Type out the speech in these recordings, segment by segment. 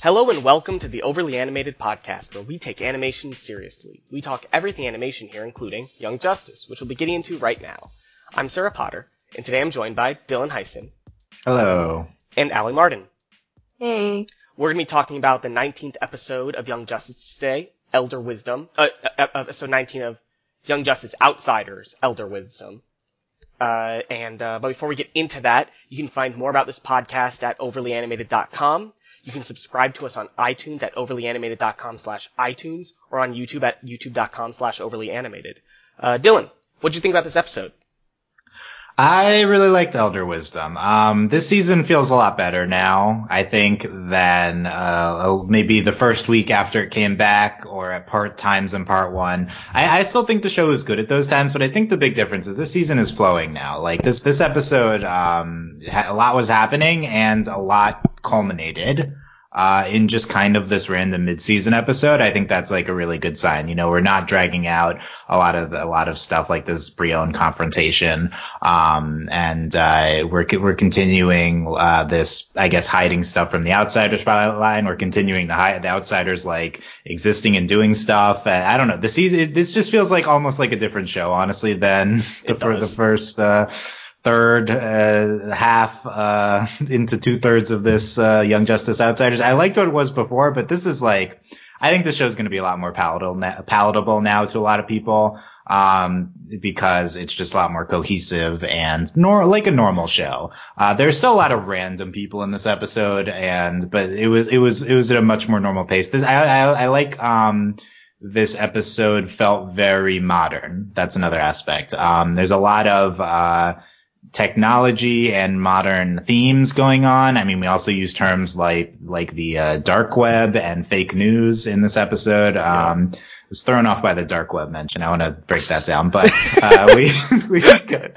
Hello and welcome to the Overly Animated Podcast, where we take animation seriously. We talk everything animation here, including Young Justice, which we'll be getting into right now. I'm Sarah Potter, and today I'm joined by Dylan Heisen Hello. and Allie Martin. Hey. We're going to be talking about the 19th episode of Young Justice today, Elder Wisdom. Uh, uh, uh, episode 19 of Young Justice Outsiders, Elder Wisdom. Uh, and, uh, but before we get into that, you can find more about this podcast at overlyanimated.com. You can subscribe to us on iTunes at overlyanimated.com slash iTunes or on YouTube at youtube.com slash overlyanimated. Uh, Dylan, what'd you think about this episode? I really liked Elder Wisdom. Um, this season feels a lot better now, I think, than uh, maybe the first week after it came back or at part times in part one. I, I still think the show is good at those times, but I think the big difference is this season is flowing now. Like this this episode, um, a lot was happening and a lot culminated uh, in just kind of this random mid-season episode. I think that's like a really good sign. You know, we're not dragging out a lot of a lot of stuff like this Brion confrontation, um, and uh, we're we're continuing uh, this, I guess, hiding stuff from the outsiders pilot line. We're continuing the hi- the outsiders like existing and doing stuff. And I don't know. The season this just feels like almost like a different show, honestly, than the, for the first. Third uh, half uh, into two thirds of this uh, Young Justice Outsiders. I liked what it was before, but this is like I think the show's going to be a lot more palatable palatable now to a lot of people um, because it's just a lot more cohesive and nor like a normal show. Uh, there's still a lot of random people in this episode, and but it was it was it was at a much more normal pace. This I I, I like. Um, this episode felt very modern. That's another aspect. Um, there's a lot of, uh, technology and modern themes going on. I mean, we also use terms like, like the, uh, dark web and fake news in this episode. Um, I was thrown off by the dark web mention. I want to break that down, but, uh, we, we good.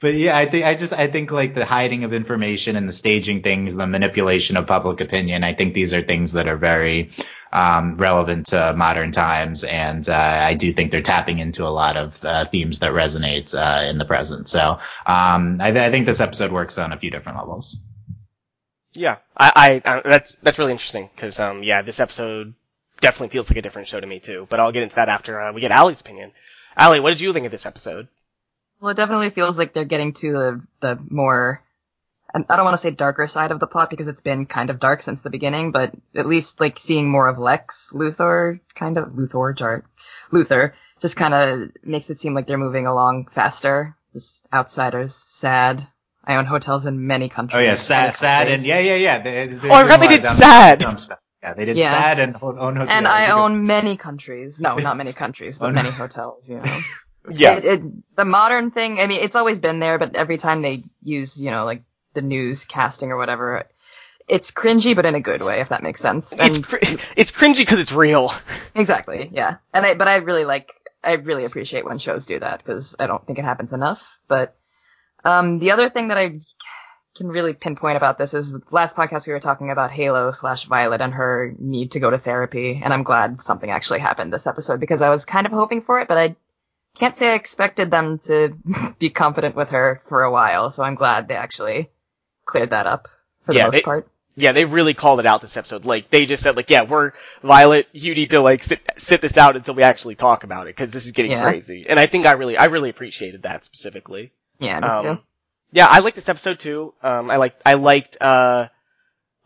But yeah, I think, I just, I think like the hiding of information and the staging things, the manipulation of public opinion, I think these are things that are very, um, relevant to modern times, and uh, I do think they're tapping into a lot of uh, themes that resonate uh, in the present. So um, I, I think this episode works on a few different levels. Yeah, I, I, I that's, that's really interesting, cause, um, yeah, this episode definitely feels like a different show to me too, but I'll get into that after, uh, we get Allie's opinion. Allie, what did you think of this episode? Well, it definitely feels like they're getting to the, the more, and I don't want to say darker side of the plot because it's been kind of dark since the beginning, but at least like seeing more of Lex Luthor, kind of, Luthor, Jart, Luthor, just kind of makes it seem like they're moving along faster. Just outsiders, sad. I own hotels in many countries. Oh yeah, sad, sad, and yeah, yeah, yeah. They, they Oh, I do forgot they did sad. Yeah, they did Yeah. sad and ho- own hotels. And I Yeah. own many countries. No, not many countries, Oh, but no. many hotels, you know. Yeah. It, it, the modern thing, I mean, it's always been there, but every time they use, you know, like the news casting or whatever, it's cringy, but in a good way, if that makes sense. It's, cr- it's cringy because it's real. exactly, yeah. And I, but I really like, I really appreciate when shows do that because I don't think it happens enough. But um, the other thing that I can really pinpoint about this is last podcast we were talking about Halo slash Violet and her need to go to therapy, and I'm glad something actually happened this episode because I was kind of hoping for it, but I can't say I expected them to be confident with her for a while, so I'm glad they actually cleared that up for the Yeah, most they- part. Yeah, they really called it out this episode. Like, they just said, like, yeah, we're, Violet, you need to, like, sit, sit this out until we actually talk about it, because this is getting Yeah. crazy. And I think I really, I really appreciated that specifically. Yeah, me Um, too. yeah, I liked this episode too. Um, I liked, I liked, uh,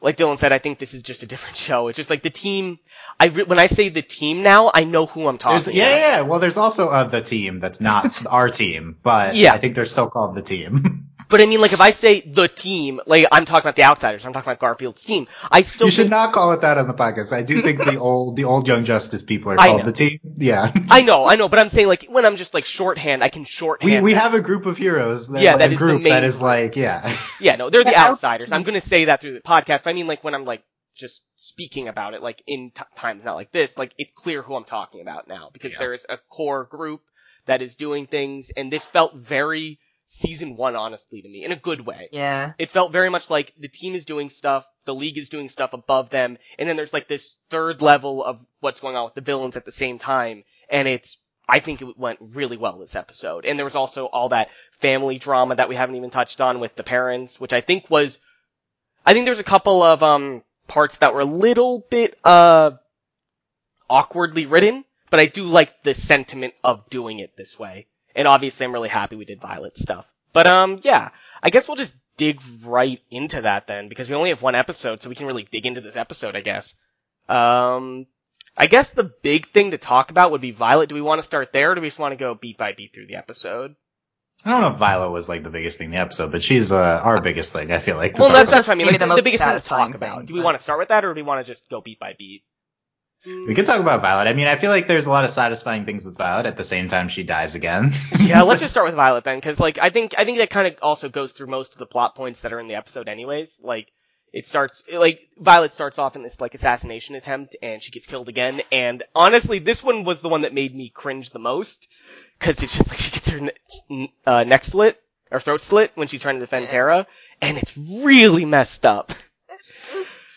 like Dylan said, I think this is just a different show. It's just like the team, I, re- when I say the team now, I know who I'm There's, talking yeah, about. yeah. Well, there's also uh, the team that's not our team, but Yeah. I think they're still called the team. But I mean, like, if I say the team, like, I'm talking about the outsiders, I'm talking about Garfield's team, I still you should think- not call it that on the podcast. I do think the old the old Young Justice people are called the team. Yeah. I know, I know, but I'm saying, like, when I'm just, like, shorthand, I can shorthand. We we have a group of heroes. That, Yeah, like, that a is the group main that is like yeah. Yeah, no, they're the The outsiders. I'm gonna say that through the podcast, but I mean, like, when I'm, like, just speaking about it, like, in t- times not like this, like, it's clear who I'm talking about now, because Yeah. there is a core group that is doing things, and this felt very season one, honestly, to me, in a good way. Yeah. It felt very much like the team is doing stuff, the league is doing stuff above them, and then there's like this third level of what's going on with the villains at the same time, and it's, I think it went really well this episode. And there was also all that family drama that we haven't even touched on with the parents, which I think was, I think there's a couple of, um, parts that were a little bit uh awkwardly written, but I do like the sentiment of doing it this way. And obviously I'm really happy we did Violet stuff. But um yeah, I guess we'll just dig right into that then because we only have one episode so we can really dig into this episode, I guess. Um I guess the big thing to talk about would be Violet. Do we want to start there or do we just want to go beat by beat through the episode? I don't know if Violet was like the biggest thing in the episode, but she's uh, our biggest thing. I feel like. Well, that's, about. that's what I mean. Like, the the, biggest thing to talk satisfying about. thing, do we but- want to start with that or do we want to just go beat by beat? We could talk about Violet. I mean, I feel like there's a lot of satisfying things with Violet. At the same time, she dies again. yeah, let's just start with Violet then, because like I think I think that kind of also goes through most of the plot points that are in the episode, anyways. Like it starts like Violet starts off in this like assassination attempt, and she gets killed again. And honestly, this one was the one that made me cringe the most, because it's just like she gets her ne- uh, neck slit or throat slit when she's trying to defend Yeah. Terra, and it's really messed up.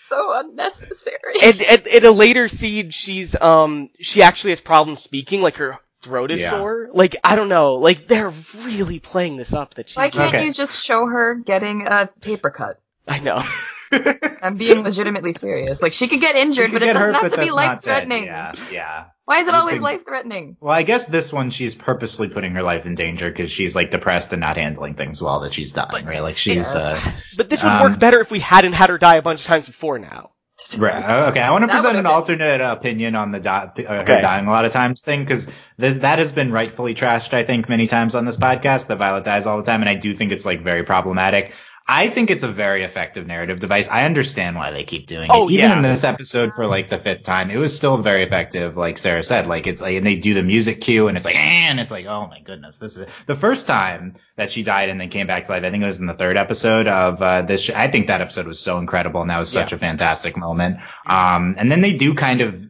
It's just so unnecessary. and, and in a later scene, she's um she actually has problems speaking, like her throat is Yeah. sore. Like I don't know, like they're really playing this up that she's. Why can't Okay. you just show her getting a paper cut? I know. I'm being legitimately serious. Like she could get injured, She but could it doesn't hurt, have to be life threatening. Yeah, yeah. Why is it always think- life threatening? Well, I guess this one she's purposely putting her life in danger because she's like depressed and not handling things well that she's dying, right? Like she's uh But this would Um, work better if we hadn't had her die a bunch of times before now. Right. uh, Okay. I want to That present an been- alternate opinion on the di- uh, her Okay. dying a lot of times thing because that has been rightfully trashed. I think many times on this podcast that Violet dies all the time, and I do think it's like very problematic. I think it's a very effective narrative device. I understand why they keep doing Oh, it. Even yeah. in this episode for like the fifth time, it was still very effective. Like Sarah said, like it's like, and they do the music cue and it's like, "Eh," and it's like, oh my goodness, this is the first time that she died and then came back to life. I think it was in the third episode of uh, this. Sh- I think that episode was so incredible and that was such a fantastic moment. Um, and then they do kind of,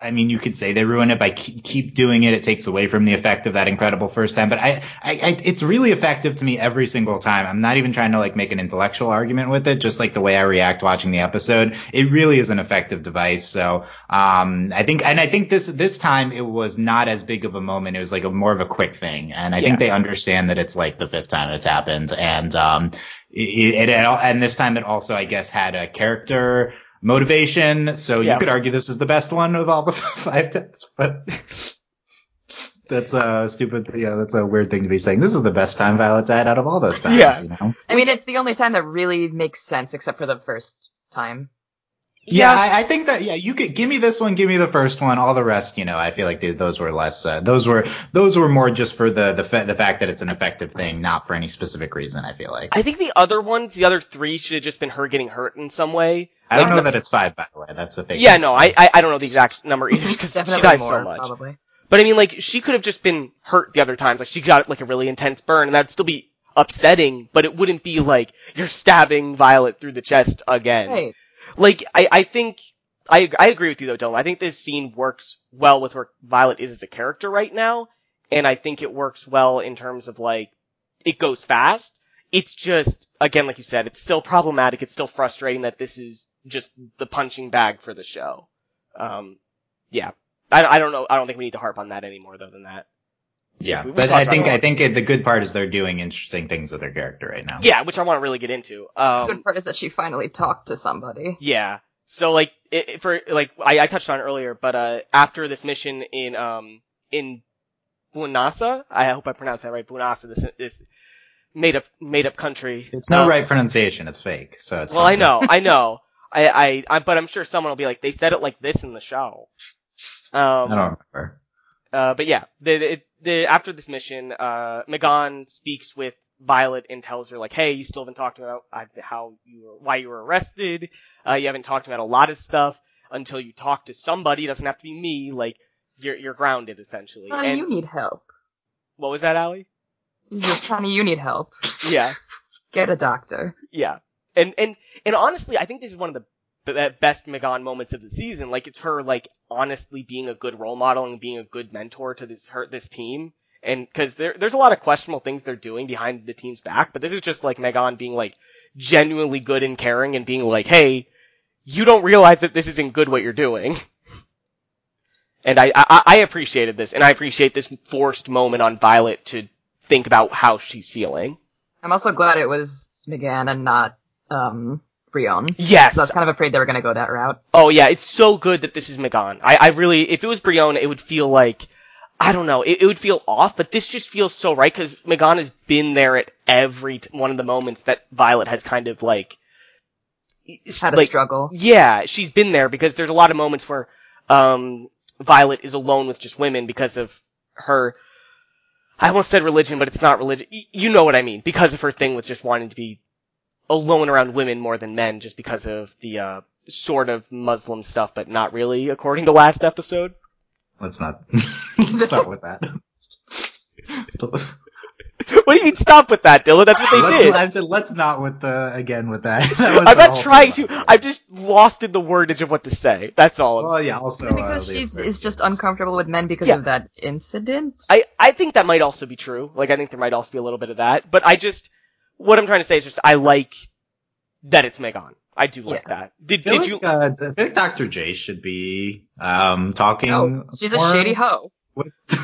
I mean, you could say they ruin it by keep, keep doing it. It takes away from the effect of that incredible first time, but I, I, I, it's really effective to me every single time. I'm not even trying to like make an intellectual argument with it, just like the way I react watching the episode. It really is an effective device. So, um, I think, and I think this, this time it was not as big of a moment. It was like a more of a quick thing. And I Yeah. think they understand that it's like the fifth time it's happened. And, um, it, it, it, and this time it also, I guess, had a character motivation. So Yeah. you could argue this is the best one of all the five tests, but that's a stupid. Yeah, that's a weird thing to be saying. This is the best time Violet died out of all those times. Yeah. You know. I mean, it's the only time that really makes sense, except for the first time. Yeah, I, I think that. Yeah, you could give me this one. Give me the first one. All the rest, you know, I feel like they, those were less. Uh, those were those were more just for the the fa- the fact that it's an effective thing, not for any specific reason. I feel like. I think the other ones, the other three, should have just been her getting hurt in some way. I don't know no- that it's five, by the way. That's a fake. Yeah, no, I, I I don't know the exact number either because she Definitely dies more, so much. probably. But I mean, like, she could have just been hurt the other times. Like, she got like a really intense burn, and that'd still be upsetting. But it wouldn't be like you're stabbing Violet through the chest again. Right. Like, I I think I I agree with you though, Dylan. I think this scene works well with where Violet is as a character right now, and I think it works well in terms of like it goes fast. It's just again, like you said, it's still problematic. It's still frustrating that this is just the punching bag for the show. Um, yeah. I, I don't know. I don't think we need to harp on that anymore, though. Than that. Yeah, We- we but I think. I think it, the good part is they're doing interesting things with their character right now. Yeah, which I want to really get into. The Um, good part is that she finally talked to somebody. Yeah. So like it, it- for like I, I touched on earlier, but uh after this mission in um in Bunasa, I hope I pronounced that right. Bunasa, this this made up made up country. It's no Um, right pronunciation. It's fake. So it's Well, I know, I know. I, I I but I'm sure someone will be like they said it like this in the show. Um, I don't remember. Uh, but yeah, the, the, the after this mission, uh, Megan speaks with Violet and tells her like, "Hey, you still haven't talked about how you were, why you were arrested. Uh, you haven't talked about a lot of stuff until you talk to somebody. It doesn't have to be me. Like, you're you're grounded essentially." Honey, and you need help. what was that, Allie? Just, honey, you need help. Yeah, Get a doctor. yeah. And and and honestly, I think this is one of the b- best Megan moments of the season. Like, it's her like honestly being a good role model and being a good mentor to this her this team. And because there, there's a lot of questionable things they're doing behind the team's back, but this is just like Megan being like genuinely good and caring and being like, hey, you don't realize that this isn't good what you're doing. And I, I, I appreciated this, and I appreciate this forced moment on Violet to think about how she's feeling. I'm also glad it was McGann and not um Brion. Yes. So I was kind of afraid they were going to go that route. Oh yeah, it's so good that this is Megan. I, I really, if it was Brion, it would feel like, I don't know, it, it would feel off, but this just feels so right because Megan has been there at every t- one of the moments that Violet has kind of like, Had a like, struggle. Yeah, she's been there because there's a lot of moments where um, Violet is alone with just women because of her. I almost said religion, but it's not religion. Y- you know what I mean? Because of her thing with just wanting to be alone around women more than men, just because of the uh, sort of Muslim stuff, but not really, according to last episode. Let's not let's with that. what do you mean stop with that, Dylan? That's what they let's, did. I said let's not with the again with that. that was I'm not trying thing. to. I'm just lost in the wordage of what to say. That's all. Well, yeah. Also, because uh, she is just uncomfortable with men because Yeah. of that incident. I, I think that might also be true. Like, I think there might also be a little bit of that. But I just, what I'm trying to say is just, I like that it's Megan. I do like that. Did, I feel did like, you, uh, I feel like Dr. J should be um talking. oh, she's a shady hoe. with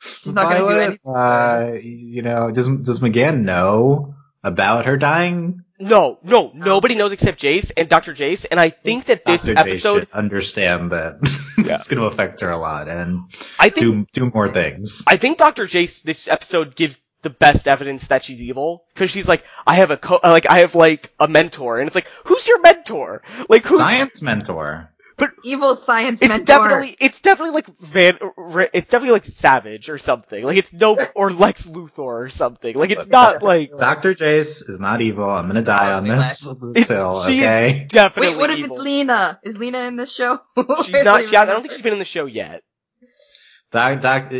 She's not gonna do anything. Uh, you know, does does McGann know about her dying? no, no, nobody knows except Jace and Dr. Jace, and I think that this Dr. Episode, should understand that Yeah. it's going to affect her a lot and I think, do do more things. I think Dr. Jace, this episode gives the best evidence that she's evil, cause she's like, I have a co, like, I have like a mentor, and it's like, who's your mentor? Like, who's, Science mentor. But Evil science it's mentor. definitely it's definitely like Van it's definitely like Savage or something. Like it's no or Lex Luthor or something. Like it's not like Dr. Jace is not evil. I'm going to die on this, this It- hill, she okay? is definitely Wait, what if evil. it's Lena? Is Lena in this show? She's not. She, I don't think she's been in the show yet. Doc, doc,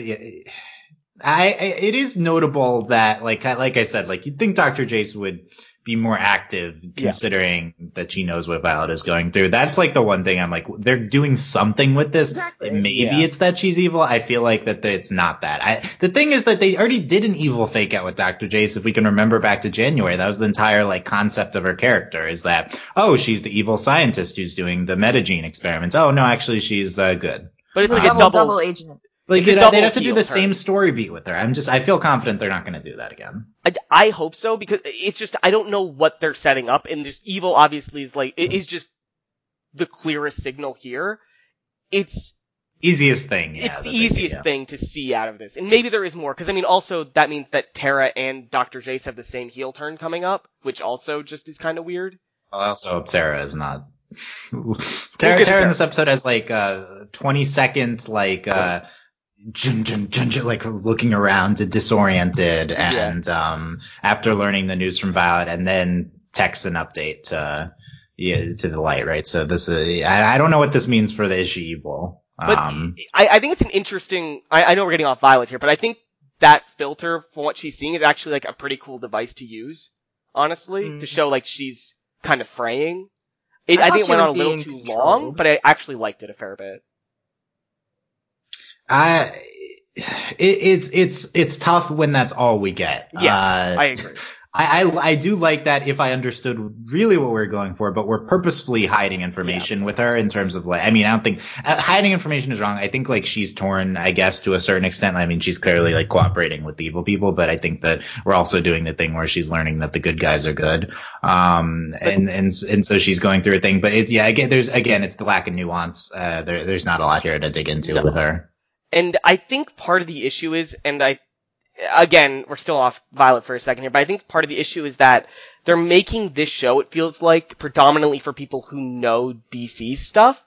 I, I, it is notable that, like, I, like I said, like you'd think Dr. Jace would be more active, considering that she knows what Violet is going through. That's like the one thing I'm like, they're doing something with this. Exactly. Maybe Yeah. it's that she's evil. I feel like that it's not that. I, the thing is that they already did an evil fake out with Dr. Jace. If we can remember back to January, that was the entire like concept of her character is that, oh, she's the evil scientist who's doing the metagene experiments. Oh no, actually she's uh, good. But it's like double, a double. double agent. Like they'd, they'd have to do the turn. same story beat with her. I'm just I feel confident they're not going to do that again. I, I hope so because it's just I don't know what they're setting up, and this evil obviously is like it is just the clearest signal here. It's Easiest thing. Yeah, it's the easiest thing to see out of this, and maybe there is more because I mean also that means that Tara and Doctor Jace have the same heel turn coming up, which also just is kind of weird. I also hope Tara is not. Tara, Tara in this episode has like uh 20 second like uh like looking around disoriented and um after learning the news from Violet and then texts an update to yeah to the light right so this is I, I don't know what this means for the is she evil But um I, I think it's an interesting. I, I know we're getting off Violet here, but I think that filter for what she's seeing is actually like a pretty cool device to use. Honestly, Mm. to show like she's kind of fraying. It, I I, thought think it went on a was little being too controlled. long, but I actually liked it a fair bit. I it, it's it's it's tough when that's all we get Yeah, uh, I agree. I, I I do like that if I understood really what we are going for, but we're purposefully hiding information with her in terms of like I mean I don't think uh, hiding information is wrong. I think like she's torn, I guess to a certain extent. I mean she's clearly like cooperating with the evil people, but I think that we're also doing the thing where she's learning that the good guys are good. Um and and and so she's going through a thing, but it's yeah again there's again it's the lack of nuance. Uh there there's not a lot here to dig into No. with her. And I think part of the issue is, and I, again, we're still off Violet for a second here, but I think part of the issue is that they're making this show, it feels like, predominantly for people who know DC stuff,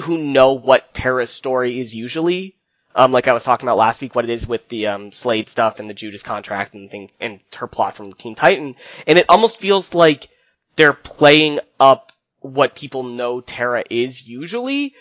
who know what Terra's story is usually. Um, like I was talking about last week, what it is with the, um, Slade stuff and the Judas contract and thing, and her plot from Teen Titan. And it almost feels like they're playing up what people know Terra is usually,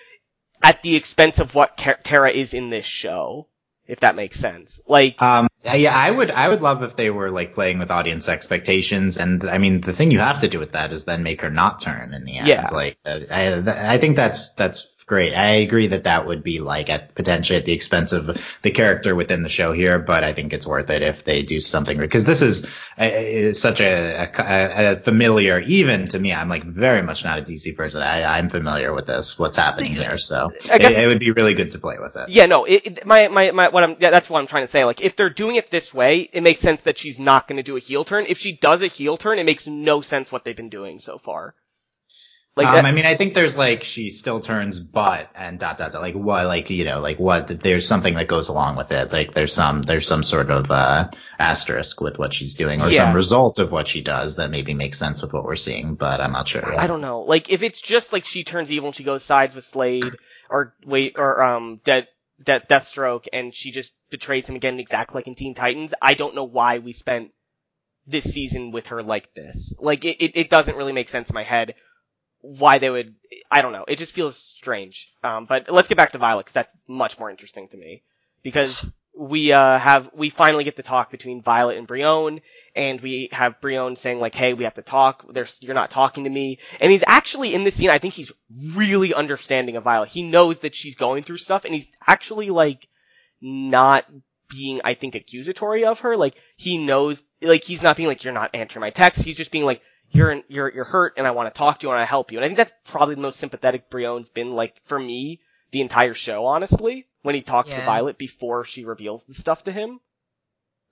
at the expense of what Terra is in this show, if that makes sense. Like, Um, yeah, I would, I would love if they were like playing with audience expectations, and I mean, the thing you have to do with that is then make her not turn in the end. Yeah. Like, uh, I, th- I think that's that's great. I agree that that would be like at potentially at the expense of the character within the show here, but I think it's worth it if they do something because this is, uh, is such a, a, a familiar, even to me. I'm like very much not a DC person. I, I'm familiar with this, what's happening here, so it, it would be really good to play with it. yeah, no, it, it, my, my, my, what I'm, yeah, that's what I'm trying to say. Like, if they're doing it this way, it makes sense that she's not going to do a heel turn. If she does a heel turn, it makes no sense what they've been doing so far. Like um, that- I mean, I think there's like she still turns butt and dot dot dot. Like what? Like you know, like what? There's something that goes along with it. Like there's some there's some sort of uh asterisk with what she's doing, or Yeah. some result of what she does that maybe makes sense with what we're seeing. But I'm not sure. I don't know. Like if it's just like she turns evil and she goes sides with Slade or wait or um Dead Death Deathstroke and she just betrays him again exactly like in Teen Titans. I don't know why we spent this season with her like this. Like it, it, it doesn't really make sense in my head why they would I don't know. It just feels strange. Um but let's get back to Violet 'cause that's much more interesting to me. Because we uh have we finally get the talk between Violet and Brion and we have Brion saying like, "Hey, we have to talk. There's you're not talking to me." And he's actually in this scene. I think he's really understanding of Violet. He knows that she's going through stuff, and he's actually like not being, I think, accusatory of her. Like he knows, like he's not being like, "You're not answering my text." He's just being like, "You're you're you're hurt, and I want to talk to you, and I help you." And I think that's probably the most sympathetic Brion's been like for me the entire show, honestly. When he talks to Violet before she reveals the stuff to him.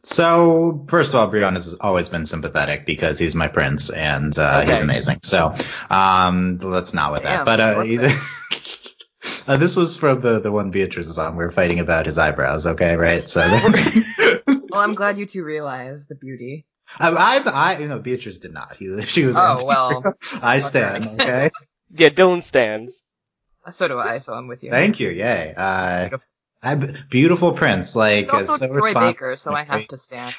So first of all, Brion has always been sympathetic because he's my prince and uh, he's amazing. So um, let's not with that. But uh, he's, uh, this was from the the one Beatrice was on. We were fighting about his eyebrows. Okay, right? So Well, I'm glad you two realize the beauty. I, I, I, you know, Beatrice did not. He, she was. Oh anti- well, I stand. Okay. Yeah, Dylan stands. so do I. So I'm with you. Thank you. Yay. Uh, Beautiful. I, beautiful prince. Like It's also so Troy responsive. Baker, so I have to stand.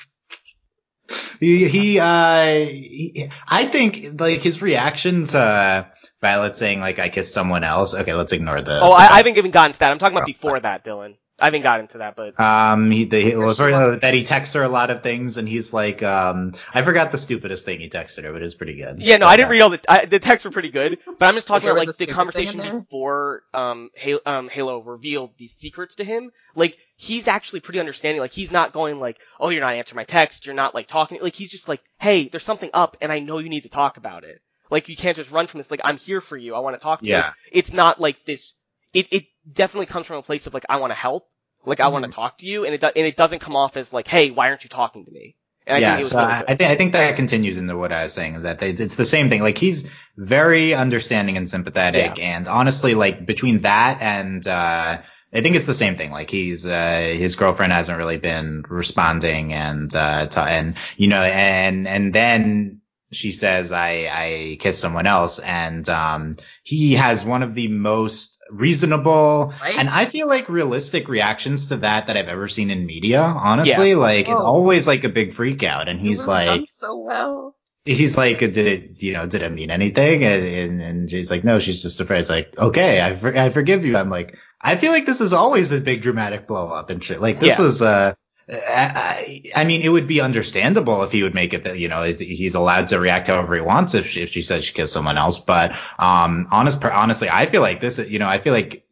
He, he, uh, he, I think like his reaction to Violet saying like I kissed someone else. Okay, let's ignore the. Oh, I, I haven't even gotten to that. I'm talking about before that, Dylan. I haven't gotten to that, but Um, he, the, he well, Sure, sure. that he texts her a lot of things, and he's like, um, I forgot the stupidest thing he texted her, but it was pretty good. yeah, no, But, I didn't read all the I, the texts were pretty good, but I'm just talking about like the conversation thing in there? before um Halo, um Halo revealed these secrets to him. Like he's actually pretty understanding. Like he's not going like, oh, you're not answering my text, you're not like talking. Like he's just like, hey, there's something up, and I know you need to talk about it. Like you can't just run from this. Like I'm here for you. I want to talk to you. Yeah. It's not like this. It it definitely comes from a place of like I want to help. Like I want to talk to you, and it do, and it doesn't come off as like, hey, why aren't you talking to me? And I yeah, think so I, think I think that continues into what I was saying that they, it's the same thing. Like he's very understanding and sympathetic, and honestly, like between that and uh, I think it's the same thing. Like he's uh, his girlfriend hasn't really been responding, and uh, to, and you know, and and then she says I I kissed someone else, and um, he has one of the most reasonable Right? and I feel like realistic reactions to that that I've ever seen in media. Honestly, like it's Oh. always like a big freak out, and he's like, so well. he's like, did it, you know, did it mean anything? And, and, and she's like, no, she's just afraid. It's like, okay, I, for, I forgive you. I'm like, I feel like this is always a big dramatic blow up and shit. Like this Yeah. was, uh, I, I mean, it would be understandable if he would make it that, you know, he's allowed to react however he wants if she, if she says she kissed someone else. But, um, honest, honestly, I feel like this, you know, I feel like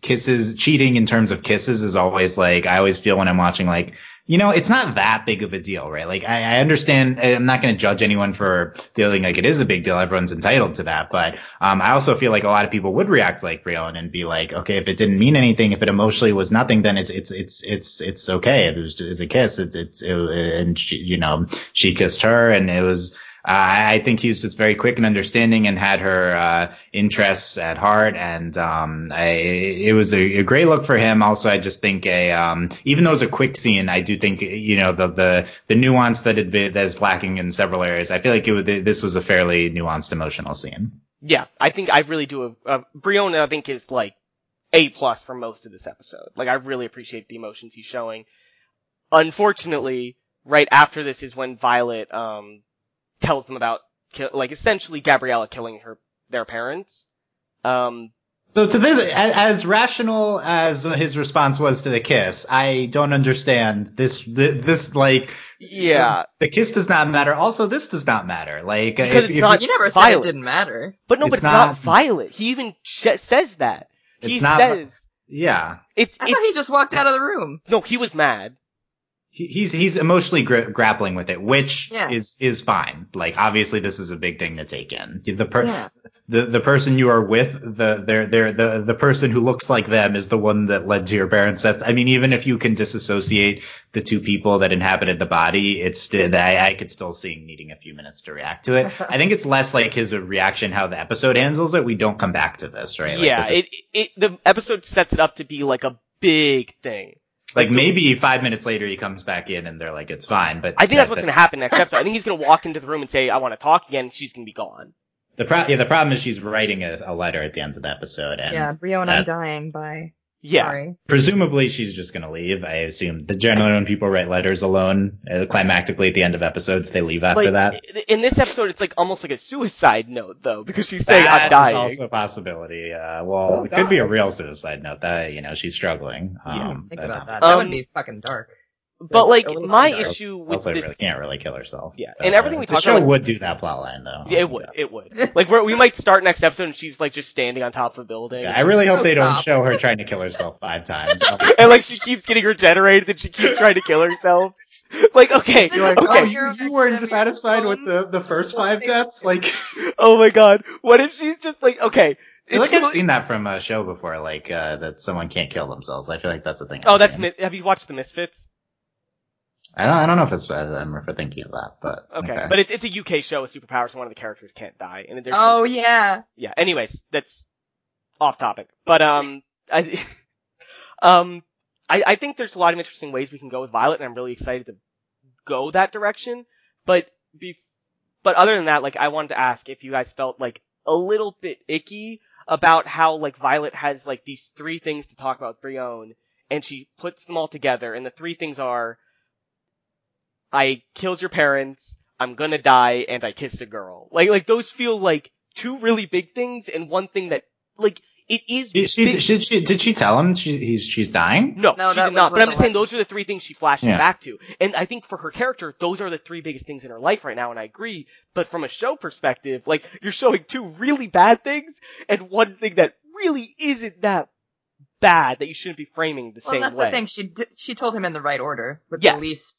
kisses, cheating in terms of kisses is always like, I always feel when I'm watching like, you know, it's not that big of a deal, right? Like, I, I understand. I'm not going to judge anyone for feeling like it is a big deal. Everyone's entitled to that. But, um, I also feel like a lot of people would react like Brion and be like, okay, if it didn't mean anything, if it emotionally was nothing, then it's, it's, it's, it's, it's okay. It was just a kiss, it's, it's, it, and she, you know, she kissed her and it was, I think he was just very quick and understanding and had her uh, interests at heart. And um, I, it was a, a great look for him. Also, I just think a um, even though it was a quick scene, I do think you know the the the nuance that had been that's lacking in several areas. I feel like it was, this was a fairly nuanced emotional scene. Yeah, I think I really do. Uh, I think, is like A plus for most of this episode. Like, I really appreciate the emotions he's showing. Unfortunately, right after this is when Violet um tells them about, ki- like, essentially Gabriella killing her their parents. Um, So to this, a- as rational as his response was to the kiss, I don't understand this. This, this like yeah, the kiss does not matter. Also, this does not matter. Like Because if- it's if not- You never said it didn't matter. but no, It's but it's not, not- Violet. He even sh- says that. He It's not- says Yeah. it's I it, thought he just walked out of the room. no. He was mad. He- He's he's emotionally gra- grappling with it, which Yeah. is is fine. Like obviously, this is a big thing to take in. The per- Yeah. the the person you are with, the they're they're the the person who looks like them is the one that led to your parents' death. I mean, even if you can disassociate the two people that inhabited the body, it's I, I could still see him needing a few minutes to react to it. I think it's less like his reaction, how the episode handles it. We don't come back to this, right? Like, yeah, this is- it, it the episode sets it up to be like a big thing. Like the- maybe five minutes later he comes back in and they're like, it's fine. But I think that's what's going to happen next episode. I think he's going to walk into the room and say, "I want to talk again." She's going to be gone. The pro- yeah, the problem is she's writing a, a letter at the end of the episode, and yeah, Brio and I'm dying by. Yeah, Sorry. presumably she's just going to leave. I assume the generally when people write letters alone, uh, climactically at the end of episodes, they leave after like that. in this episode, it's like almost like a suicide note though, because she's saying, "I'm dying." is also a possibility. Uh, well, Oh, it could be a real suicide note that you know she's struggling. Yeah. Um, Think but, about um, that. That would Um, be fucking dark. But like my dark. issue with Also, this, really can't really kill herself. Yeah, But, and everything we the talked show about, like- would do that plotline though. yeah, it would, it would. Like we're, we might start next episode and she's like just standing on top of a building, Yeah, I really hope they don't show her trying to kill herself five times. and like she keeps getting regenerated and she keeps trying to kill herself. Like okay, You're like, okay, oh, you're you weren't satisfied with the, the first five deaths? Like, oh my god, what if she's just like okay? I feel like I've seen that from a show before, like, uh, that someone can't kill themselves. I feel like that's a thing. Oh, I've that's seen. Mi- have you watched the Misfits? I don't, I don't know if it's, I don't remember thinking of that, but. Okay, but it's it's a UK show with superpowers, so one of the characters can't die, and there's Oh yeah. yeah. Anyways, that's off topic, but um, I um, I I think there's a lot of interesting ways we can go with Violet, and I'm really excited to go that direction. But be, but other than that, like I wanted to ask if you guys felt like a little bit icky about how like Violet has like these three things to talk about with Brion, and she puts them all together, and the three things are, I killed your parents, I'm gonna die, and I kissed a girl. Like like those feel like two really big things, and one thing that like it is. She, she's, big- she, she, did she tell him she, he's, she's dying? no, No, she did not. But I'm just the saying those are the three things she flashes Yeah. back to. And I think for her character, those are the three biggest things in her life right now, and I agree. But from a show perspective, like, you're showing two really bad things, and one thing that really isn't that bad that you shouldn't be framing the Well, same that's way. That's the thing. She di- she told him in the right order with Yes. the least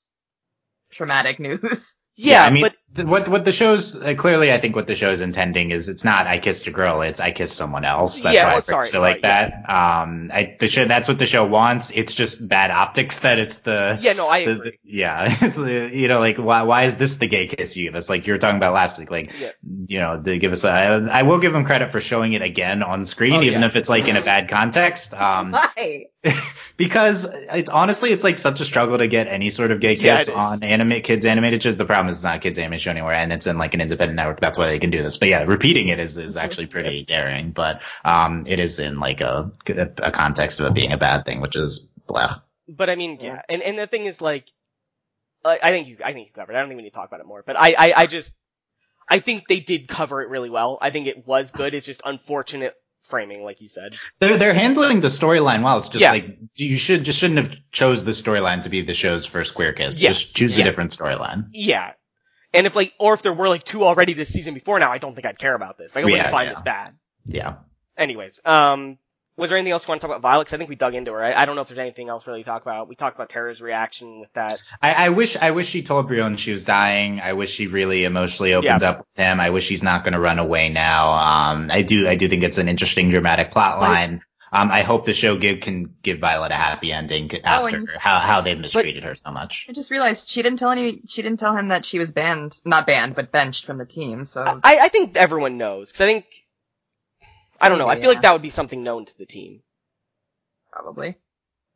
traumatic news. Yeah, I mean, but th- what what the show's uh, clearly, I think what the show's intending is it's not I kissed a girl, it's I kissed someone else. That's Yeah, why well, I sorry, it like sorry, that. Um, I the show that's what the show wants. It's just bad optics that it's the yeah, no, I the- agree. the- yeah, it's uh, you know like why why is this the gay kiss you give us? Like you were talking about last week, like Yeah. you know they give us. A, I, I will give them credit for showing it again on screen, Oh, even yeah. if it's like in a bad context. Um, Why? because it's honestly it's like such a struggle to get any sort of gay kiss on anime kids animated Just The problem is it's not a kids animated show anywhere, and it's in like an independent network. That's why they can do this. But yeah, repeating it is is actually pretty daring. But um, it is in like a a context of it being a bad thing, which is blech. But I mean, yeah, and and the thing is, like, I, I think you, I think you covered. it. I don't think we need to talk about it more. But I, I, I just, I think they did cover it really well. I think it was good. It's just unfortunate framing, like you said. They're they're handling the storyline well. It's just Yeah. like you should just shouldn't have chose the storyline to be the show's first queer kiss. Yes. Just choose Yeah. a different storyline. Yeah. And if like, or if there were like two already this season before now, I don't think I'd care about this. Like, I wouldn't Yeah, find yeah. this bad. Yeah. Anyways, um, was there anything else you want to talk about Violet? 'Cause I think we dug into her. I, I don't know if there's anything else really to talk about. We talked about Tara's reaction with that. I, I wish I wish she told Brion she was dying. I wish she really emotionally opens Yeah. up with him. I wish he's not going to run away now. Um, I do I do think it's an interesting dramatic plot line. Um, I hope the show give can give Violet a happy ending after and- how how they mistreated her so much. I just realized she didn't tell any. She didn't tell him that she was banned, not banned, but benched from the team. So I, I think everyone knows. Cause I think, I don't know. I Maybe, feel like that would be something known to the team. probably.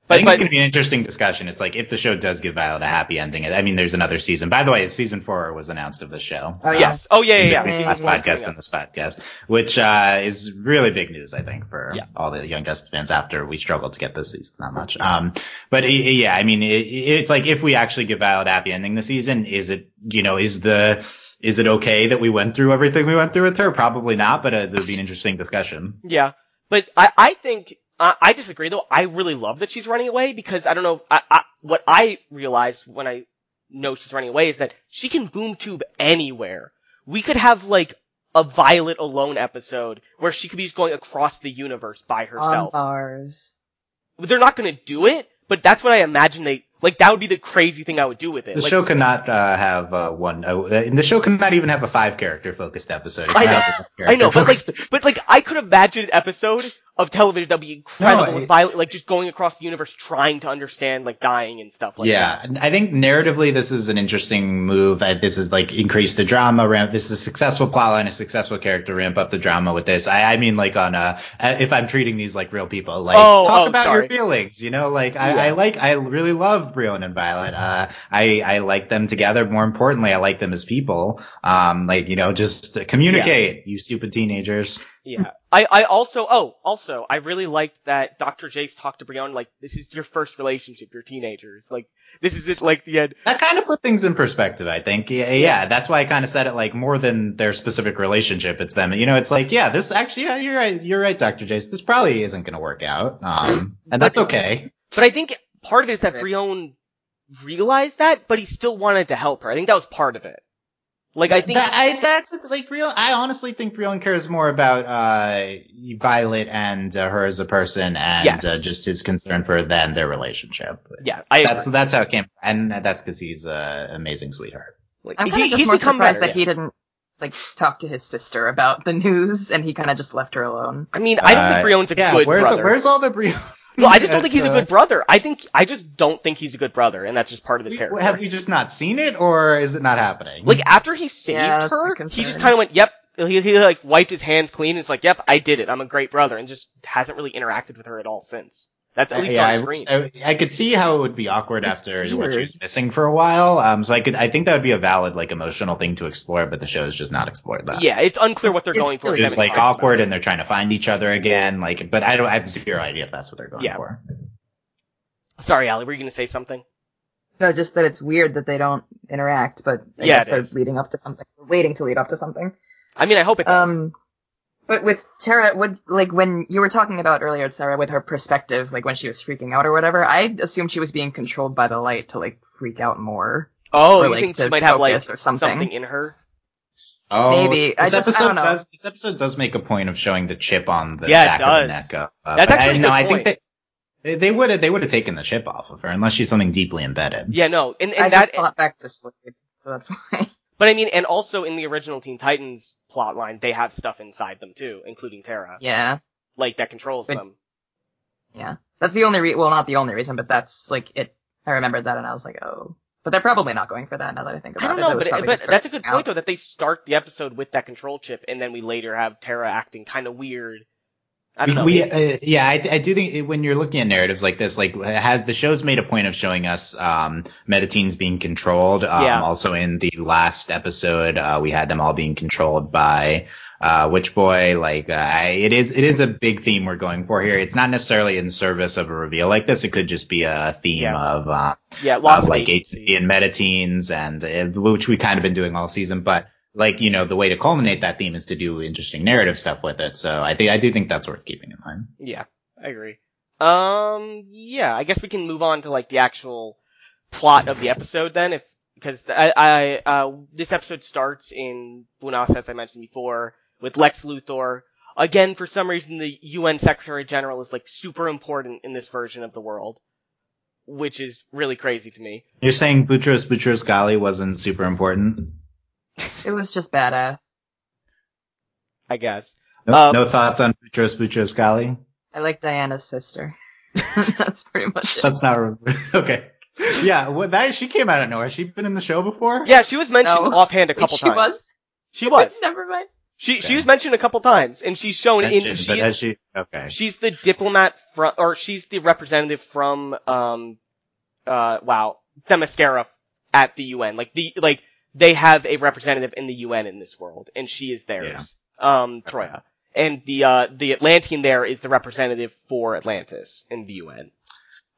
I think but, it's going to be an interesting discussion. It's like if the show does give Violet a happy ending. I mean, there's another season. By the way, season four was announced of the show. Oh, Um, yeah. yes. Oh yeah, yeah, yeah. last podcast and this podcast, which uh, is really big news, I think, for Yeah. all the Young Justice fans after we struggled to get this season that much. Um, but i- i- yeah, I mean, it, it's like if we actually give Violet a happy ending this season, is it, you know, is the, is it okay that we went through everything we went through with her? Probably not, but uh, it would be an interesting discussion. Yeah, but I, I think I, I disagree though. I really love that she's running away because I don't know. I, I, what I realized when I know she's running away is that she can boom tube anywhere. We could have like a Violet alone episode where she could be just going across the universe by On herself. bars. They're not going to do it, but that's what I imagine they. Like that would be the crazy thing I would do with it. The like, show cannot uh, have uh, one. Uh, the show cannot even have a five character focused episode. I know, have a I know, but like, but like, I could imagine an episode of television that'd be incredible No, with it- Violet, like just going across the universe trying to understand like dying and stuff like yeah, that. and I think narratively this is an interesting move. This is like increase the drama ramp. This is a successful plotline, a successful character ramp up the drama with this. I, I mean, like on uh, if I'm treating these like real people, like Oh, talk oh, about sorry. your feelings. You know, like I, Yeah. I like, I really love Brion and Violet. Uh, I I like them together. More importantly, I like them as people. Um, like you know, just communicate, you stupid teenagers. Yeah. I, I also, oh, also, I really liked that Dr. Jace talked to Brianna like, this is your first relationship, you're teenagers. Like, this is it, like, the end. That kind of put things in perspective, I think. Yeah, yeah, that's why I kind of said it like more than their specific relationship. It's them. You know, it's like, yeah, this actually, yeah, you're right. You're right, Dr. Jace. This probably isn't going to work out. Um, and that's okay. But I think part of it is that Right. Brion realized that, but he still wanted to help her. I think that was part of it. Like, I think, That- I, that's like real. I honestly think Brion cares more about uh Violet and uh, her as a person, and Yes. uh, just his concern for her than their relationship. yeah, I That's agree. that's how it came, and that's because he's an amazing sweetheart. Like, I'm kind he- just he's more become surprised that yeah. he didn't like talk to his sister about the news and he kind of just left her alone. I mean, I don't think Uh, Brion's a yeah, good where's brother. where's all the Brion? Well, I just don't think he's a Uh, good brother. I think, I just don't think he's a good brother, and that's just part of his We- character. Have we just not seen it, or is it not happening? Like after he saved Yeah, her, he just kind of went, "Yep." He, he like wiped his hands clean. And it's like, "Yep, I did it. I'm a great brother," and just hasn't really interacted with her at all since. That's at least yeah, on I, screen. I, I could see how it would be awkward It's after what she weird. was missing for a while. Um, so I could, I think that would be a valid like emotional thing to explore, but the show has just not explored that. yeah, it's unclear what they're It's- going for. it's with It's them and like awkward, and they're trying to find each other again. Like, but I don't, I have zero idea if that's what they're going Yeah. for. it. Sorry, Allie, were you going to say something? No, just that it's weird that they don't interact, but I Yeah, guess they're is. leading up to something, waiting to lead up to something. I mean, I hope it does. Um, but with Tara, what like when you were talking about earlier, Sarah, with her perspective, like when she was freaking out or whatever, I assumed she was being controlled by the light to like freak out more. oh, or, you like, think she might have like focus or something. in her? Oh, Maybe. I This just- I episode don't know. does. This episode does make a point of showing the chip on the Yeah, back of the neck. Uh, uh, That's actually I, a no, good I think they they would have they would have taken the chip off of her unless she's something deeply embedded. Yeah, no, and and I that, just thought back to sleep, so that's why. But I mean, and also in the original Teen Titans plotline, they have stuff inside them too, including Terra, yeah, like that controls But- them. yeah. That's the only re- well, not the only reason, but that's like it. I remembered that and I was like, oh. But they're probably not going for that now that I think about it. I don't know, It but, but that's a good freaking point out. though that they start the episode with that control chip, and then we later have Terra acting kind of weird. I don't know. We, uh, yeah, I, I do think it- when you're looking at narratives like this, like has the show's made a point of showing us um, metateens being controlled. Um, Yeah. Also, in the last episode, uh, we had them all being controlled by uh, Witch Boy. Like, uh, I- it is it is a big theme we're going for here. It's not necessarily in service of a reveal like this. It could just be a theme Yeah. of uh, yeah, of like agency. and metateens, and uh, which we kind of been doing all season, but. Like you know, the way to culminate that theme is to do interesting narrative stuff with it. So I think I do think that's worth keeping in mind. Yeah, I agree. Um, yeah, I guess we can move on to like the actual plot of the episode then, if because I, I uh, this episode starts in Bunas, as I mentioned before, with Lex Luthor. Again, for some reason, the UN Secretary General is like super important in this version of the world, which is really crazy to me. You're saying Boutros Boutros Ghali wasn't super important? It was just badass. I guess. No, Um, no thoughts on Boutros Boutros Ghali? I like Diana's sister. that's pretty much it. That's not okay. Yeah, well, that she came out of nowhere. She been in the show before. Yeah, she was mentioned No. offhand a Wait, couple she times. was. She was. Never mind. She she was mentioned a couple times, and she's shown in. Mentioned, She but is has she? Okay. She's the diplomat from, or she's the representative from, um, uh, wow, Themyscira at the UN. Like the, like, they have a representative in the UN in this world, and she is theirs. Um, Troia. And the, uh, the Atlantean there is the representative for Atlantis in the UN.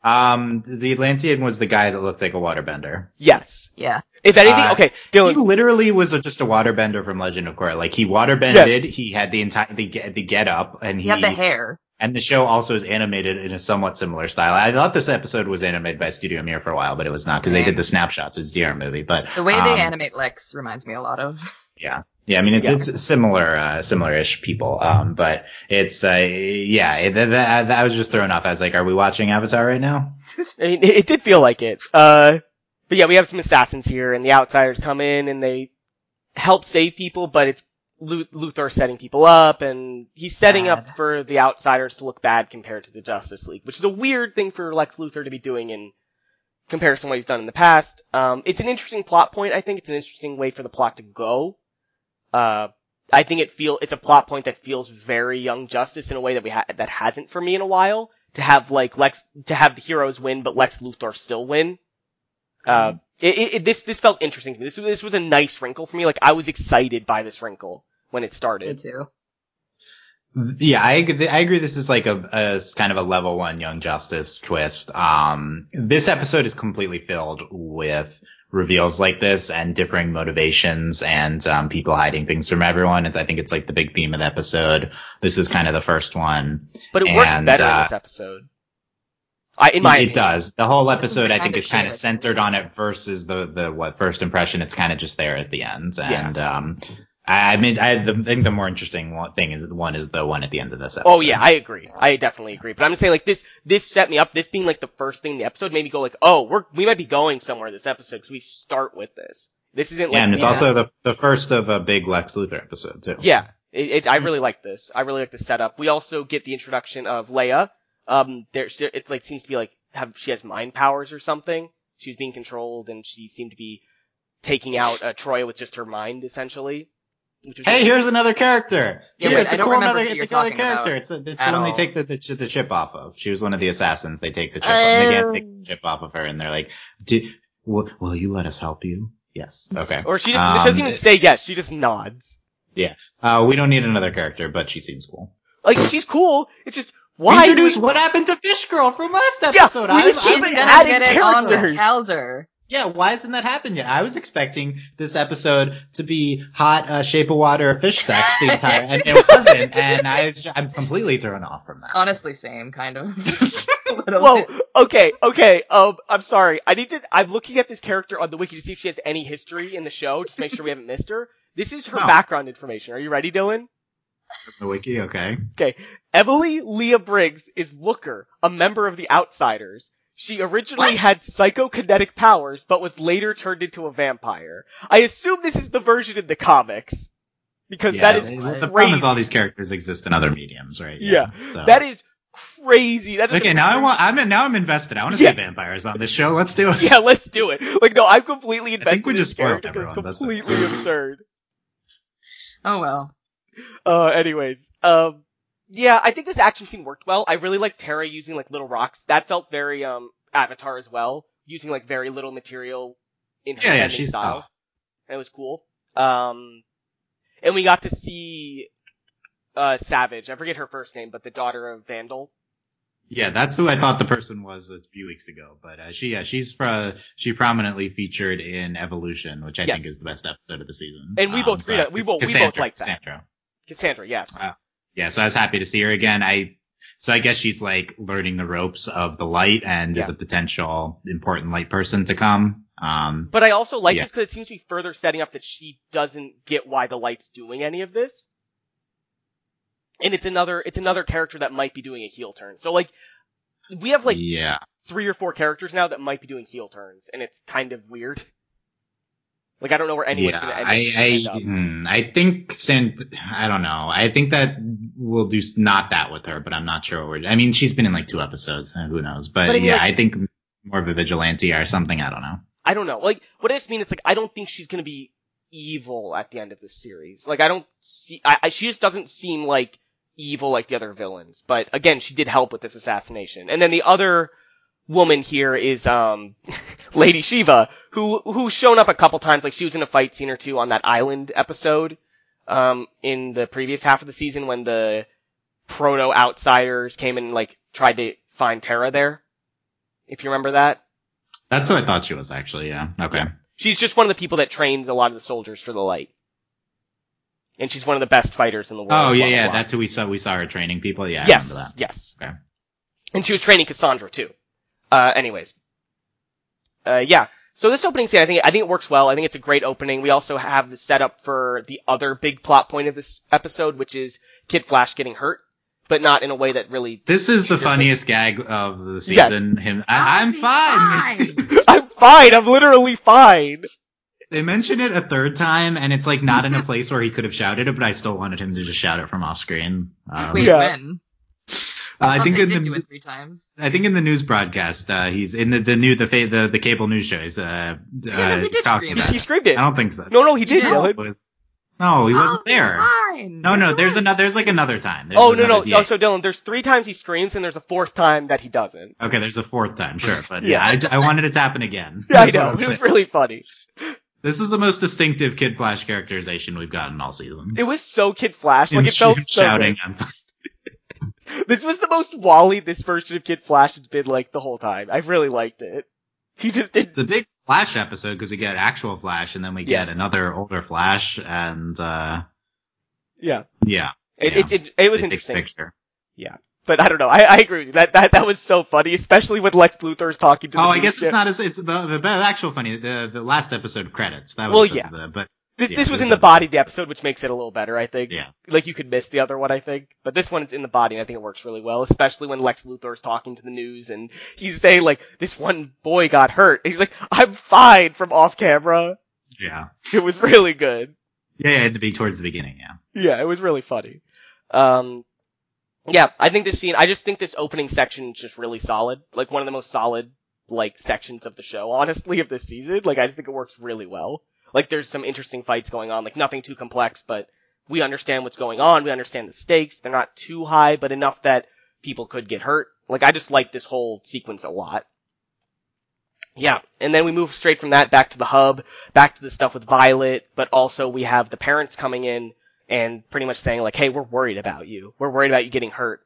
Um, the Atlantean was the guy that looked like a waterbender. Yes. Yeah. If anything, Uh, okay, He literally was a, just a waterbender from Legend of Korra. Like he waterbended. Yes. He had the entire the get the get up, and He he had the hair. And the show also is animated in a somewhat similar style. I thought this episode was animated by Studio Mir for a while, but it was not because they did the snapshots. It's a DR movie, but The way um, they animate Lex reminds me a lot of. Yeah. Yeah, I mean it's Yeah. it's similar, uh, similar-ish people. Um, but it's uh, yeah, it, that, that, that I was just thrown off. I was like, are we watching Avatar right now? I mean, it, it did feel like it. Uh, but yeah, we have some assassins here, and the outsiders come in and they help save people, but it's Lu- Luthor setting people up, and he's setting up for the outsiders to look bad compared to the Justice League, which is a weird thing for Lex Luthor to be doing in comparison to what he's done in the past. Um, it's an interesting plot point. I think it's an interesting way for the plot to go. Uh, I think it feel it's a plot point that feels very Young Justice in a way that we ha- that hasn't for me in a while. To have like Lex to have the heroes win, but Lex Luthor still win. Uh, it, it, it- this this felt interesting to me. This this was a nice wrinkle for me. Like I was excited by this wrinkle when it Me started. too. Yeah, I agree. I agree. This is like a, a kind of a level one Young Justice twist. Um, this episode is completely filled with reveals like this and differing motivations and um, people hiding things from everyone. It's, I think it's like the big theme of the episode. This is kind of the first one. But it works And, better uh, this episode. I, in my it opinion. does. The whole episode, I think, is kind of centered on it versus the the what first impression. It's kind of just there at the end. Yeah. And um, I I mean, I think the more interesting thing is the one is the one at the end of this episode. Oh yeah, I agree. I definitely agree. But I'm just saying like this, this set me up, this being like the first thing in the episode made me go like, oh, we're, we might be going somewhere this episode because we start with this. This isn't like, yeah, and it's Yeah. also the the first of a big Lex Luthor episode too. yeah, it, it, I really like this. I really like the setup. We also get the introduction of Leia. Um, there, it like seems to be like, have, she has mind powers or something. She's being controlled and she seemed to be taking out, uh, Troy with just her mind essentially. Which was Hey, here's another character. Yeah, Here, wait, it's I a don't cool remember another. It's a you're killer talking about character. It's, a, it's the at one they all. take the, the the chip off of. She was one of the assassins. They take the chip. off. They can't take Oh. the chip off of her, and they're like, "Do- will, "Will you let us help you?" Yes. Okay. Or she just, Um, she doesn't even say yes, she just nods. Yeah. Uh, we don't need another character, but she seems cool. Like, she's cool, it's just, why? Introduce we- what happened to Fish Girl from last episode. Yeah, episode. we I, just keep was- it gonna adding get it on with characters. Kaldur. Yeah, why hasn't that happened yet? I was expecting this episode to be hot uh, shape of water fish sex the entire, and it wasn't, and I, I'm completely thrown off from that. Honestly, same kind of. Whoa, bit. okay, okay, um, I'm sorry. I need to, I'm looking at this character on the wiki to see if she has any history in the show, just to make sure we haven't missed her. This is her Oh. background information. Are you ready, Dylan? The wiki, okay. okay. Emily Leah Briggs is Looker, a member of the Outsiders. She originally What? had psychokinetic powers, but was later turned into a vampire. I assume this is the version in the comics. Because Yeah, that is the, crazy. the problem is all these characters exist in other mediums, right? Yeah, so. That is crazy. That is okay, now I want. I'm in, now I'm invested. I want to Yeah. see vampires on this show. Let's do it. Yeah, let's do it. Like, no, I'm completely invested I think we in just this spoiled character 'cause everyone, it's that's completely absurd. Oh well. Uh, anyways, um, yeah, I think this action scene worked well. I really like Terra using like little rocks. That felt very um Avatar as well, using like very little material in her Yeah, yeah, she's style. tough. And it was cool. Um, and we got to see uh Savage. I forget her first name, but the daughter of Vandal. Yeah, that's who I thought the person was a few weeks ago. But uh, she, yeah, she's fr- she prominently featured in Evolution, which I Yes. think is the best episode of the season. And we both agreed that- we both- we both like that. Cassandra. Cassandra, yes. Yeah, so I was happy to see her again. I so I guess she's like learning the ropes of the light and is a potential important light person to come. Um, But I also like Yeah. this because it seems to be further setting up that she doesn't get why the light's doing any of this. And it's another, it's another character that might be doing a heel turn. So like, we have like yeah, three or four characters now that might be doing heel turns, and it's kind of weird. Like I don't know where anyone's yeah. end, I end I I think Sant- I don't know. I think that we'll do s- not that with her, but I'm not sure. What we're, I mean, she's been in like two episodes. Who knows? But, But I mean, yeah, like- I think more of a vigilante or something. I don't know. I don't know. Like, what I just mean, it's like, I don't think she's gonna be evil at the end of this series. Like, I don't see, I, I, she just doesn't seem like evil like the other villains. But again, she did help with this assassination. And then the other woman here is, um, Lady Shiva, who, who's shown up a couple times, like she was in a fight scene or two on that island episode, um, in the previous half of the season when the proto-outsiders came and, like, tried to find Terra there. If you remember that. That's who I thought she was actually. Yeah. Okay. Yeah. She's just one of the people that trains a lot of the soldiers for the light. And she's one of the best fighters in the world. Oh yeah, blah, yeah. blah. That's who we saw. We saw her training people. Yeah, yes, yes. Okay. And she was training Cassandra too. Uh, anyways. Uh, yeah. So this opening scene, I think, I think it works well. I think it's a great opening. We also have the setup for the other big plot point of this episode, which is Kid Flash getting hurt, but not in a way that really. This is the Yes. funniest gag of the season. Him, I, I'm fine. I'm fine. I'm literally fine. they mention it a third time, and it's like not in a place where he could have shouted it, but I still wanted him to just shout it from off screen. Um, Wait, Yeah. when? Uh, I think they in did the do it three times. I think in the news broadcast, uh, he's in the the new the fa- the, the cable news shows. Uh, Yeah, uh, he did he's talking scream about He it. screamed it. I don't think so. No, no, he did, did. Dylan. No, he wasn't Oh, there. Fine. No, no, there's another. There's like another time. There's Oh no no another- yeah. oh, so Dylan, there's three times he screams and there's a fourth time that he doesn't. Okay, there's a fourth time, sure, but Yeah. yeah, I, I wanted it to happen again. Yeah, I know. It was saying. really funny. This is the most distinctive Kid Flash characterization we've gotten all season. It was so Kid Flash. Him Like it felt sh- so shouting. good. This was the most Wally this version of Kid Flash has been like the whole time. I've really liked it. He just did. It's a big Flash episode because we get actual Flash and then we Yeah. get another older Flash and uh Yeah. yeah. It Yeah. it, it, it was interesting. Picture. Yeah, But I don't know. I, I agree with you. That, that that was so funny, especially when Lex Luthor's talking to. Oh, I guess it's not as it's the the, the actual funny the the last episode credits. That was Well, the, yeah. the- but This yeah, this was in the body of the episode, which makes it a little better, I think. yeah. Like you could miss the other one, I think, but this one is in the body, and I think it works really well. Especially when Lex Luthor is talking to the news, and he's saying like, "This one boy got hurt." And he's like, "I'm fine" from off camera. Yeah. It was really good. Yeah, yeah, the be towards the beginning, yeah. Yeah, it was really funny. Um, yeah, I think this scene, I just think this opening section is just really solid. Like one of the most solid, like, sections of the show, honestly, of this season. Like, I just think it works really well. Like, there's some interesting fights going on, like nothing too complex, but we understand what's going on, we understand the stakes, they're not too high, but enough that people could get hurt. Like, I just like this whole sequence a lot. Yeah, and then we move straight from that back to the hub, back to the stuff with Violet, but also we have the parents coming in and pretty much saying like, hey, we're worried about you. We're worried about you getting hurt.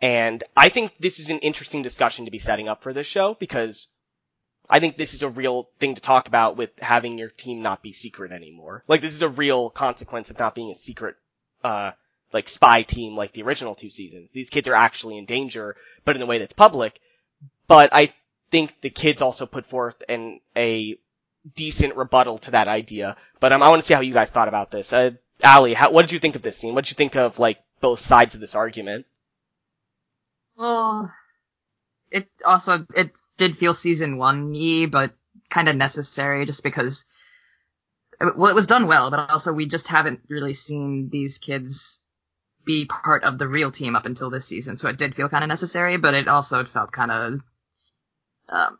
And I think this is an interesting discussion to be setting up for this show because I think this is a real thing to talk about with having your team not be secret anymore. Like this is a real consequence of not being a secret, uh, like spy team like the original two seasons. These kids are actually in danger, but in a way that's public. But I think the kids also put forth an, a decent rebuttal to that idea. But um, I want to see how you guys thought about this. Uh, Allie, how, what did you think of this scene? What did you think of like both sides of this argument? Well, it also it did feel season one y, but kind of necessary just because. Well, it was done well, but also we just haven't really seen these kids be part of the real team up until this season, so it did feel kind of necessary. But it also felt kind of um,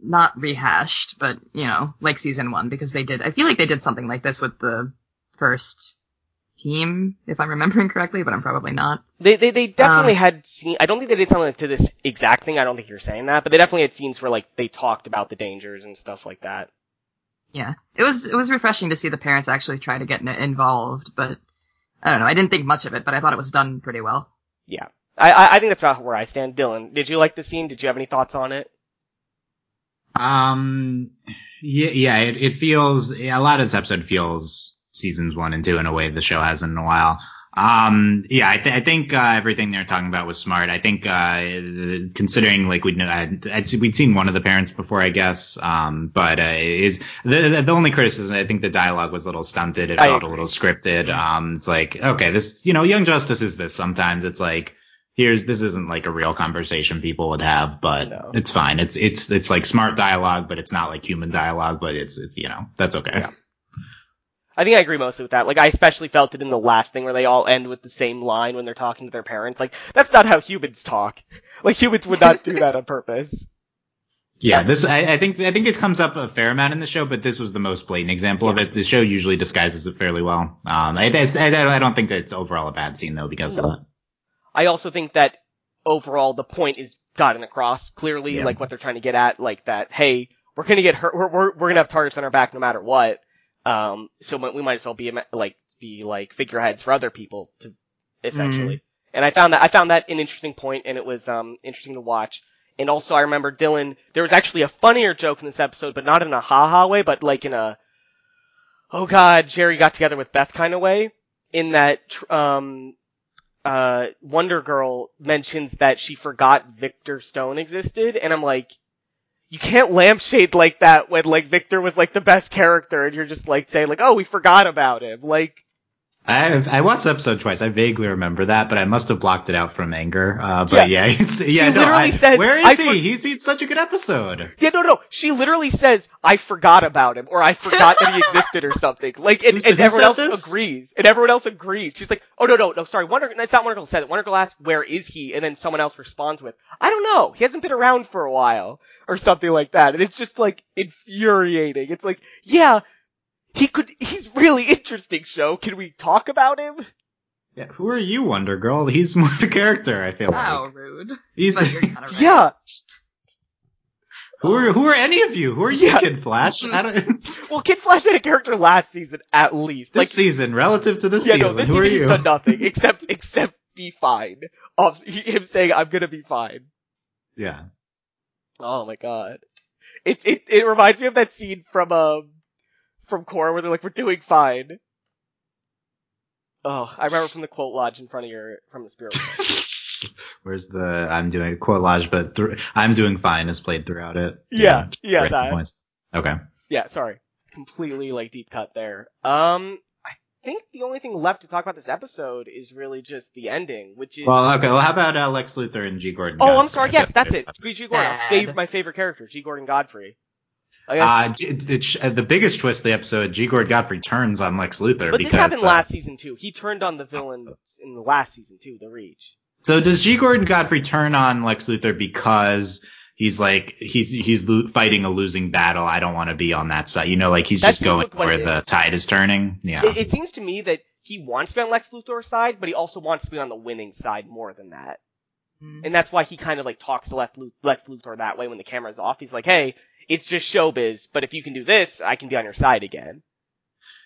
not rehashed, but you know, like season one because they did. I feel like they did something like this with the first team, if I'm remembering correctly, but I'm probably not. They they they definitely Um, had seen. I don't think they did something to this exact thing. I don't think you're saying that, but they definitely had scenes where like they talked about the dangers and stuff like that. Yeah, it was it was refreshing to see the parents actually try to get involved, but I don't know. I didn't think much of it, but I thought it was done pretty well. Yeah, I I, I think that's about where I stand. Dylan, did you like the scene? Did you have any thoughts on it? Um, yeah, yeah, it, it feels, yeah, a lot of this episode feels seasons one and two in a way the show hasn't in a while. Um, yeah, I, th- I think, uh, everything they're talking about was smart. I think, uh, considering like we'd know, I'd, I'd, we'd seen one of the parents before, I guess. Um, but, uh, is the, the, the only criticism, I think the dialogue was a little stunted. It I felt a little scripted. Um, it's like, okay, this, you know, Young Justice is this sometimes. It's like, here's this isn't like a real conversation people would have, but No. it's fine. It's it's it's like smart dialogue, but it's not like human dialogue, but it's it's you know that's okay. Yeah. I think I agree mostly with that. Like, I especially felt it in the last thing where they all end with the same line when they're talking to their parents. Like, that's not how humans talk. Like, humans would not do that on purpose. Yeah, this I, I think I think it comes up a fair amount in the show, but this was the most blatant example of it. The show usually disguises it fairly well. Um, I, I, I don't think that it's overall a bad scene though because of that. I also think that overall the point is gotten across clearly, Yeah. like what they're trying to get at, like that, hey, we're gonna get hurt, we're, we're, we're gonna have targets on our back no matter what. Um, so we might as well be, like, be like figureheads for other people to, essentially. And I found that, I found that an interesting point and it was, um, interesting to watch. And also I remember Dylan, there was actually a funnier joke in this episode, but not in a haha way, but like in a, oh god, Jerry got together with Beth kind of way. In that, tr- um, uh, Wonder Girl mentions that she forgot Victor Stone existed, and I'm like, you can't lampshade like that when like Victor was like the best character and you're just like saying like, oh, we forgot about him. Like, I I watched the episode twice. I vaguely remember that, but I must have blocked it out from anger. Uh, but yeah, yeah, it's, yeah no, literally I, said, where is I he? for- He's, he's such a good episode. yeah, no, no. She literally says, I forgot about him or I forgot that he existed or something. Like, and, Who and who everyone else this? agrees. And everyone else agrees. She's like, oh no, no, no, sorry. Wonder, it's not Wonder Girl said it. Wonder Girl asked, where is he? And then someone else responds with, I don't know. He hasn't been around for a while. Or something like that. And it's just like infuriating. It's like, yeah, he could, he's really interesting show. Can we talk about him? Yeah, who are you, Wonder Girl? He's more the character. I feel Wow, like rude. he's. But you're right. Yeah. who are who are any of you? Who are you, Yeah. Kid Flash? Well, Kid Flash had a character last season at least. this Like, season, relative to this yeah, season, no, this who are season he's you? done nothing except except be fine. Of him saying I'm gonna be fine. Yeah. Oh my god. It it it reminds me of that scene from um from Core where they're like, We're doing fine. Oh, I remember from the quote lodge in front of your from the spirit. Where's the I'm doing quote lodge, but thr I'm doing fine is played throughout it. Yeah, yeah, great that. points. Okay. yeah, sorry. Completely like deep cut there. Um I think the only thing left to talk about this episode is really just the ending, which is Well, okay. Well, how about uh, Lex Luthor and G. Gordon? Oh, Godfrey? I'm sorry. Yes, that's it. G. Gordon, Dad. my favorite character, G. Gordon Godfrey. Uh, G- it, uh, the biggest twist of the episode, G. Gordon Godfrey turns on Lex Luthor but because. this happened uh, last season too. He turned on the villain in the last season too, The Reach. So does G. Gordon Godfrey turn on Lex Luthor because he's like he's he's lo- fighting a losing battle? I don't want to be on that side. You know, like he's That just going like where the is. tide is turning. Yeah. It, it seems to me that he wants to be on Lex Luthor's side, but he also wants to be on the winning side more than that. Mm. And that's why he kind of like talks to Lex, Lu- Lex Luthor that way when the camera's off. He's like, hey, it's just showbiz, but if you can do this, I can be on your side again.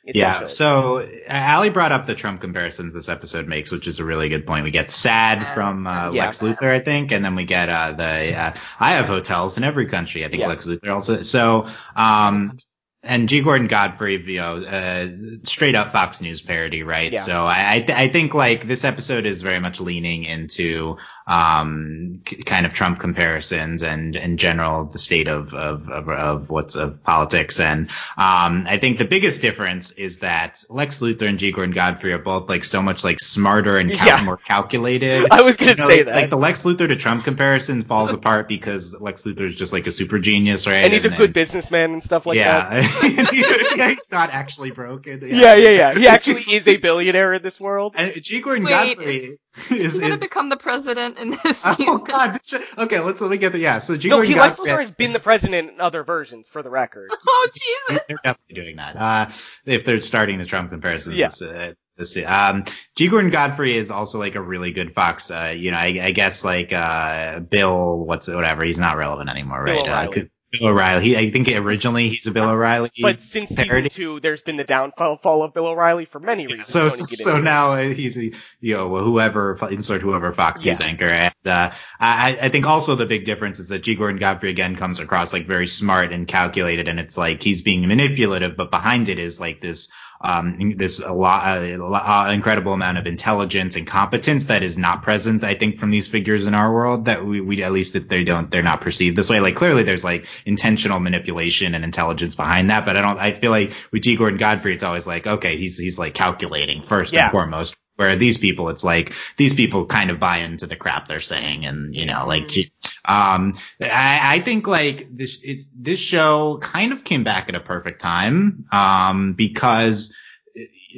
Yeah. Essentially. So Allie brought up the Trump comparisons this episode makes, which is a really good point. We get sad Yeah. from uh, Yeah. Lex Luthor, I think, and then we get uh, the uh, I have hotels in every country. I think Yeah. Lex Luthor also. So um, and G. Gordon Godfrey, you know, uh, straight up Fox News parody, right? Yeah. So I, I, th- I think like this episode is very much leaning into, um, k- kind of Trump comparisons and in general the state of, of, of, of what's of politics. And, um, I think the biggest difference is that Lex Luthor and G. Gordon Godfrey are both like so much like smarter and cal- Yeah. more calculated. I was gonna You know, say like, that. like the Lex Luthor to Trump comparison falls apart because Lex Luthor is just like a super genius, right? and he's a good businessman and stuff like that. yeah. yeah, he's not actually broken. Yeah, yeah, yeah. He actually is a billionaire in this world. And G. Gordon Wait, Godfrey is- is, He's gonna become the president in this oh season. god. this shit- Okay, let's let me get the yeah. So G. No, Gordon he Lex Godfrey. Luthor has been the president in other versions, for the record. Oh Jesus! they're definitely doing that. Uh, if they're starting the Trump comparisons. Yeah. Uh, this, um, G. Gordon Godfrey is also like a really good Fox. Uh, you know, I, I guess like uh, Bill, what's whatever. He's not relevant anymore, Bill right? Uh, Bill O'Reilly. He, I think originally he's a Bill O'Reilly. But since parody. season two, there's been the downfall fall of Bill O'Reilly for many reasons. So to get so into it. now uh, he's a, you know whoever insert whoever Fox News Yeah. anchor and uh, I I think also the big difference is that G Gordon Godfrey again comes across like very smart and calculated and it's like he's being manipulative but behind it is like this um this a lot a, uh, incredible amount of intelligence and competence that is not present I think from these figures in our world that we, we at least they don't they're not perceived this way. Like clearly there's like intentional manipulation and intelligence behind that but I don't I feel like with G. Gordon Godfrey it's always like okay he's he's like calculating first Yeah. and foremost where these people it's like these people kind of buy into the crap they're saying and you know like um I, I think like this it's this show kind of came back at a perfect time um because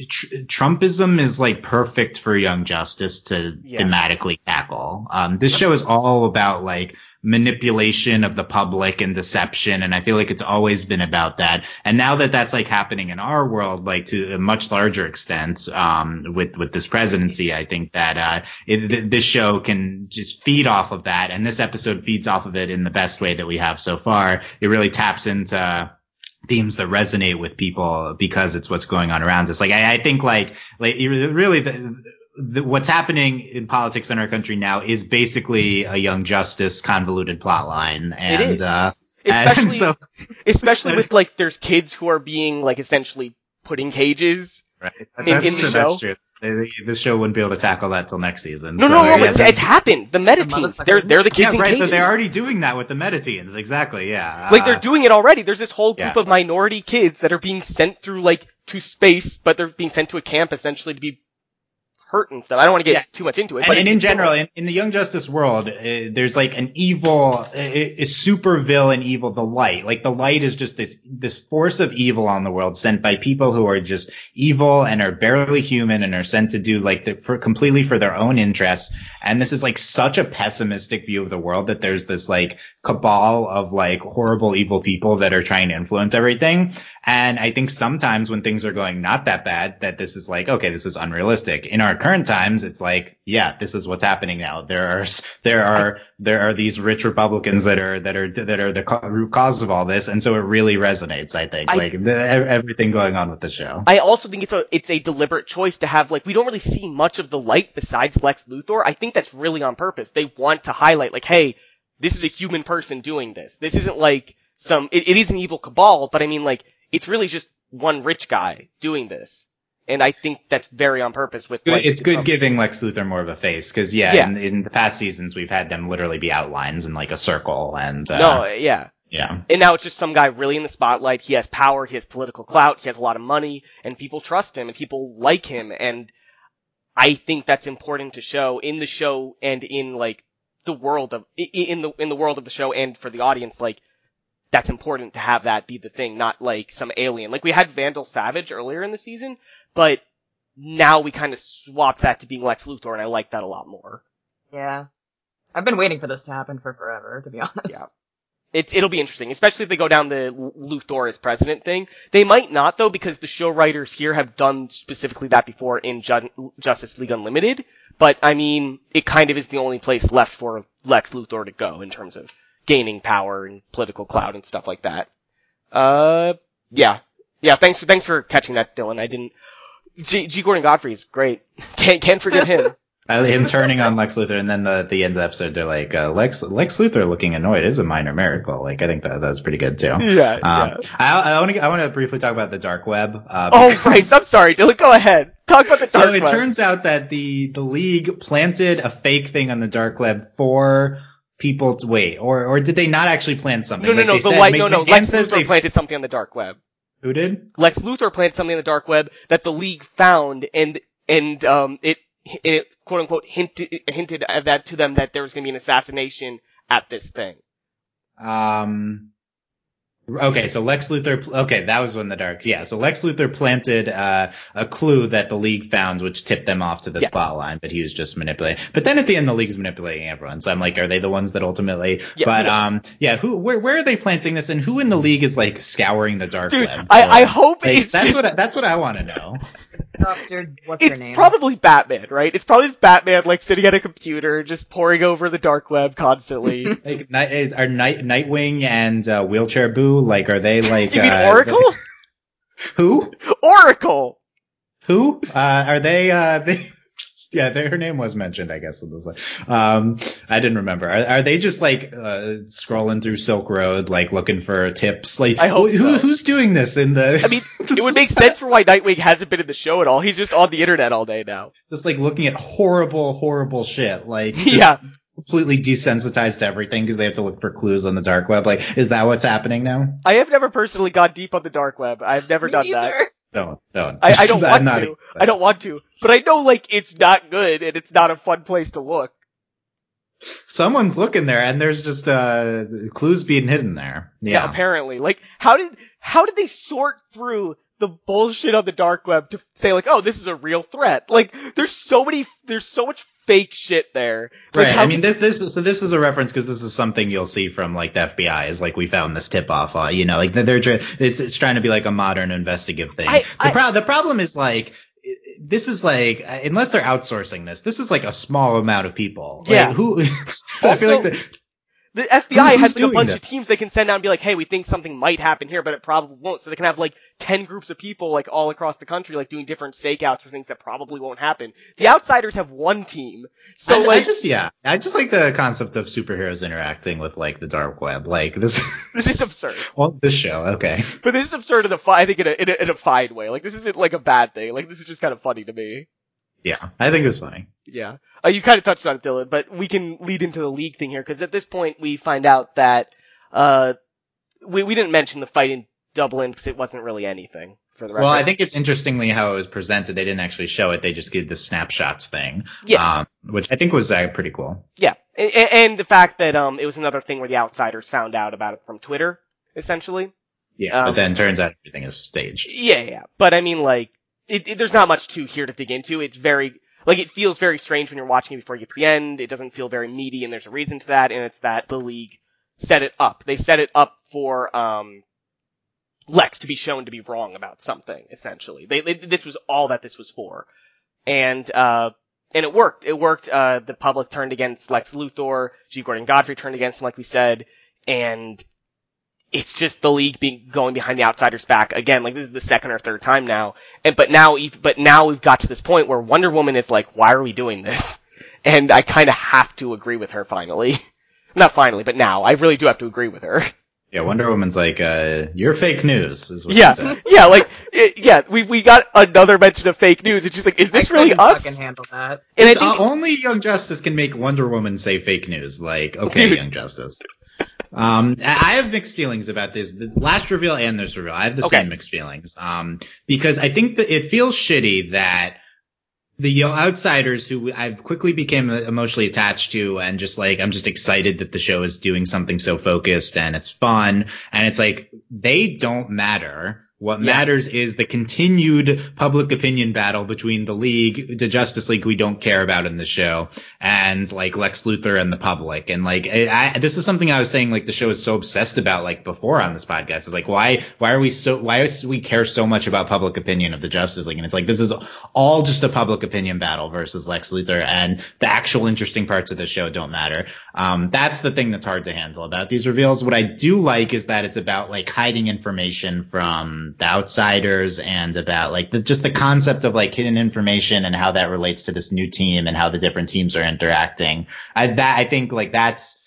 tr- Trumpism is like perfect for Young Justice to Yeah. thematically tackle. Um, this show is all about like manipulation of the public and deception, and I feel like it's always been about that. And now that that's like happening in our world, like to a much larger extent, um, with with this presidency, I think that uh, it, th- this show can just feed off of that, and this episode feeds off of it in the best way that we have so far. It really taps into themes that resonate with people because it's what's going on around us. Like I, I think like like really the, the, what's happening in politics in our country now is basically a Young Justice convoluted plot line, and is. uh, especially and so especially with like there's kids who are being like essentially put in cages Right. In- That's in the true. show? That's true. This show wouldn't be able to tackle that till next season. No, so, no, no, yeah, but it's, it's happened. The meta teams, motherfucker. they're they're the kids yeah, in right. cages. So they're already doing that with the meta-teens. Exactly. Yeah. like they're Uh, doing it already. There's this whole group Yeah. of minority kids that are being sent through like to space, but they're being sent to a camp essentially to be hurt and stuff. I don't want to get Yeah. too much into it, and, but and in general, in, in the Young Justice world, uh, there's like an evil, a, a super villain evil, the light. Like the light is just this, this force of evil on the world sent by people who are just evil and are barely human and are sent to do like the, for completely for their own interests. And this is like such a pessimistic view of the world that there's this like cabal of like horrible evil people that are trying to influence everything. And I think sometimes when things are going not that bad, that this is like, okay, this is unrealistic. In our current times, it's like, yeah, this is what's happening now. There are, there are, there are these rich Republicans that are, that are, that are the root cause of all this. And so it really resonates, I think, I- like the, everything going on with the show. I also think it's a it's a deliberate choice to have like we don't really see much of the light besides Lex Luthor. I think that's really on purpose. They want to highlight like, hey, this is a human person doing this. This isn't like some it, it is an evil cabal, but I mean like it's really just one rich guy doing this. And I think that's very on purpose with It's good, like, it's good giving Lex Luthor more of a face because yeah, Yeah. In, in the past seasons we've had them literally be outlines in like a circle and uh, No, yeah. yeah. And now it's just some guy really in the spotlight. He has power, he has political clout, he has a lot of money, and people trust him and people like him. And I think that's important to show in the show and in like the world of in the in the world of the show and for the audience. Like that's important to have that be the thing, not like some alien. Like we had Vandal Savage earlier in the season, but now we kind of swapped that to being Lex Luthor, and I like that a lot more. Yeah. I've been waiting for this to happen for forever, to be honest. Yeah. It's it'll be interesting, especially if they go down the Luthor as president thing. They might not though, because the show writers here have done specifically that before in Ju- Justice League Unlimited. But I mean, it kind of is the only place left for Lex Luthor to go in terms of gaining power and political clout and stuff like that. Uh, yeah, yeah. Thanks for thanks for catching that, Dylan. I didn't. G, G. Gordon Godfrey is great. Can't can't forget him. Uh, him turning on Lex Luthor, and then the at the end of the episode, they're like, uh, "Lex Lex Luthor looking annoyed is a minor miracle." Like, I think that that's pretty good too. yeah, Um, I, I want to I want to briefly talk about the dark web. Uh, Oh right, I'm sorry, Dylan. Go ahead. Talk about the dark web. So it turns out that the the league planted a fake thing on the dark web for people to wait, or or did they not actually plant something? No, no, Like no. The said- light, no, no. Lex Luthor they planted something on the dark web. who did? Lex Luthor planted something on the dark web that the League found, and and um, it it quote unquote hinted hinted at that to them that there was going to be an assassination at this thing. Um. Okay, so Lex Luthor. Okay, that was when the dark. Yeah, so Lex Luthor planted uh, a clue that the League found, which tipped them off to the Yes. spot line. But he was just manipulating. But then at the end, the League's manipulating everyone. So I'm like, are they the ones that ultimately? Yeah, but um, yeah. Who? Where? Where are they planting this? And who in the League is like scouring the dark Dude, web? I, I hope like, it's that's just- what I, that's what I want to know. Doctor, what's her it's name? probably Batman, right? It's probably just Batman like sitting at a computer, just poring over the dark web constantly. Like, night, is, are Night, Nightwing and uh, Wheelchair Boo like? Are they like? you mean uh, Oracle? Who? Oracle. Who? Uh, are they, uh, they, yeah, they, her name was mentioned, I guess, in this. Um, I didn't remember. Are, are they just like, uh, scrolling through Silk Road, like looking for tips? Like, I hope who, so. who's doing this in the, I mean, it would make sense for why Nightwing hasn't been in the show at all. He's just on the internet all day now. just like looking at horrible, horrible shit. Like, Yeah. completely desensitized to everything because they have to look for clues on the dark web. Like, is that what's happening now? I have never personally gone deep on the dark web. I've never Me done that. Neither. Don't, don't. I, I don't want to. even- I don't want to. But I know like it's not good and it's not a fun place to look. Someone's looking there, and there's just uh clues being hidden there. Yeah. Yeah. apparently. Like how did how did they sort through the bullshit on the dark web to say like, oh, this is a real threat? Like there's so many there's so much fake shit there. Like, Right. I mean, this this so this is a reference because this is something you'll see from like the FBI is like we found this tip off. Uh, you know, like they're, it's it's trying to be like a modern investigative thing. I- the I- pro- the problem is like. This is like unless they're outsourcing this, this is like a small amount of people. Like, Yeah. who? I Also- feel like the, The FBI has like a bunch that? of teams they can send out and be like, hey, we think something might happen here, but it probably won't. So they can have like 10 groups of people like all across the country like doing different stakeouts for things that probably won't happen. The outsiders have one team. So I, like, I just yeah, I just like the concept of superheroes interacting with like the dark web. Like this, this is absurd. well, this show, okay. But this is absurd in a fi- I think in a, in a, in a fine way. Like this isn't like a bad thing. Like this is just kind of funny to me. Yeah, I think it was funny. Yeah. Uh, you kind of touched on it, Dylan, but we can lead into the league thing here because at this point we find out that uh we we didn't mention the fight in Dublin because it wasn't really anything for the record. Well, I think it's interestingly how it was presented. They didn't actually show it; they just did the snapshots thing. Yeah. um, which I think was uh, pretty cool. Yeah, and, and the fact that um it was another thing where the outsiders found out about it from Twitter, essentially. Yeah, Um, but then turns out everything is staged. Yeah, yeah. But I mean, like, it, it, there's not much to here to dig into. It's very like it feels very strange when you're watching it before you get to the end. It doesn't feel very meaty, and there's a reason to that, and it's that the league set it up. They set it up for um Lex to be shown to be wrong about something. Essentially, they, they this was all that this was for, and uh. And it worked. It worked. Uh, the public turned against Lex Luthor. G. Gordon Godfrey turned against him, like we said. And it's just the league being going behind the outsiders back again. Like this is the second or third time now, and but now, but now we've got to this point where Wonder Woman is like, "Why are we doing this?" And I kind of have to agree with her finally. Not finally, but now I really do have to agree with her. Yeah, Wonder Woman's like, uh, "You're fake news," is what Yeah, said. yeah, like it, yeah, we we got another mention of fake news. It's just like, is this I really couldn't us? Fucking handle that. And I It's, think uh, only Young Justice can make Wonder Woman say fake news. Like, okay, Dude. Young Justice. Um, I have mixed feelings about this. The last reveal and this reveal, I have the Okay. same mixed feelings. Um, because I think that it feels shitty that the outsiders who I quickly became emotionally attached to and just like, I'm just excited that the show is doing something so focused and it's fun. And it's like, they don't matter. What Yeah. matters is the continued public opinion battle between the League, the Justice League we don't care about in the show, and like Lex Luthor and the public. And like, I, I, this is something I was saying, like the show is so obsessed about, like before on this podcast. Is like, why, why are we so, why do we care so much about public opinion of the Justice League? And it's like, this is all just a public opinion battle versus Lex Luthor, and the actual interesting parts of the show don't matter. Um, that's the thing that's hard to handle about these reveals. What I do like is that it's about like hiding information from the outsiders and about like the, just the concept of like hidden information and how that relates to this new team and how the different teams are interacting. I, that, I think like that's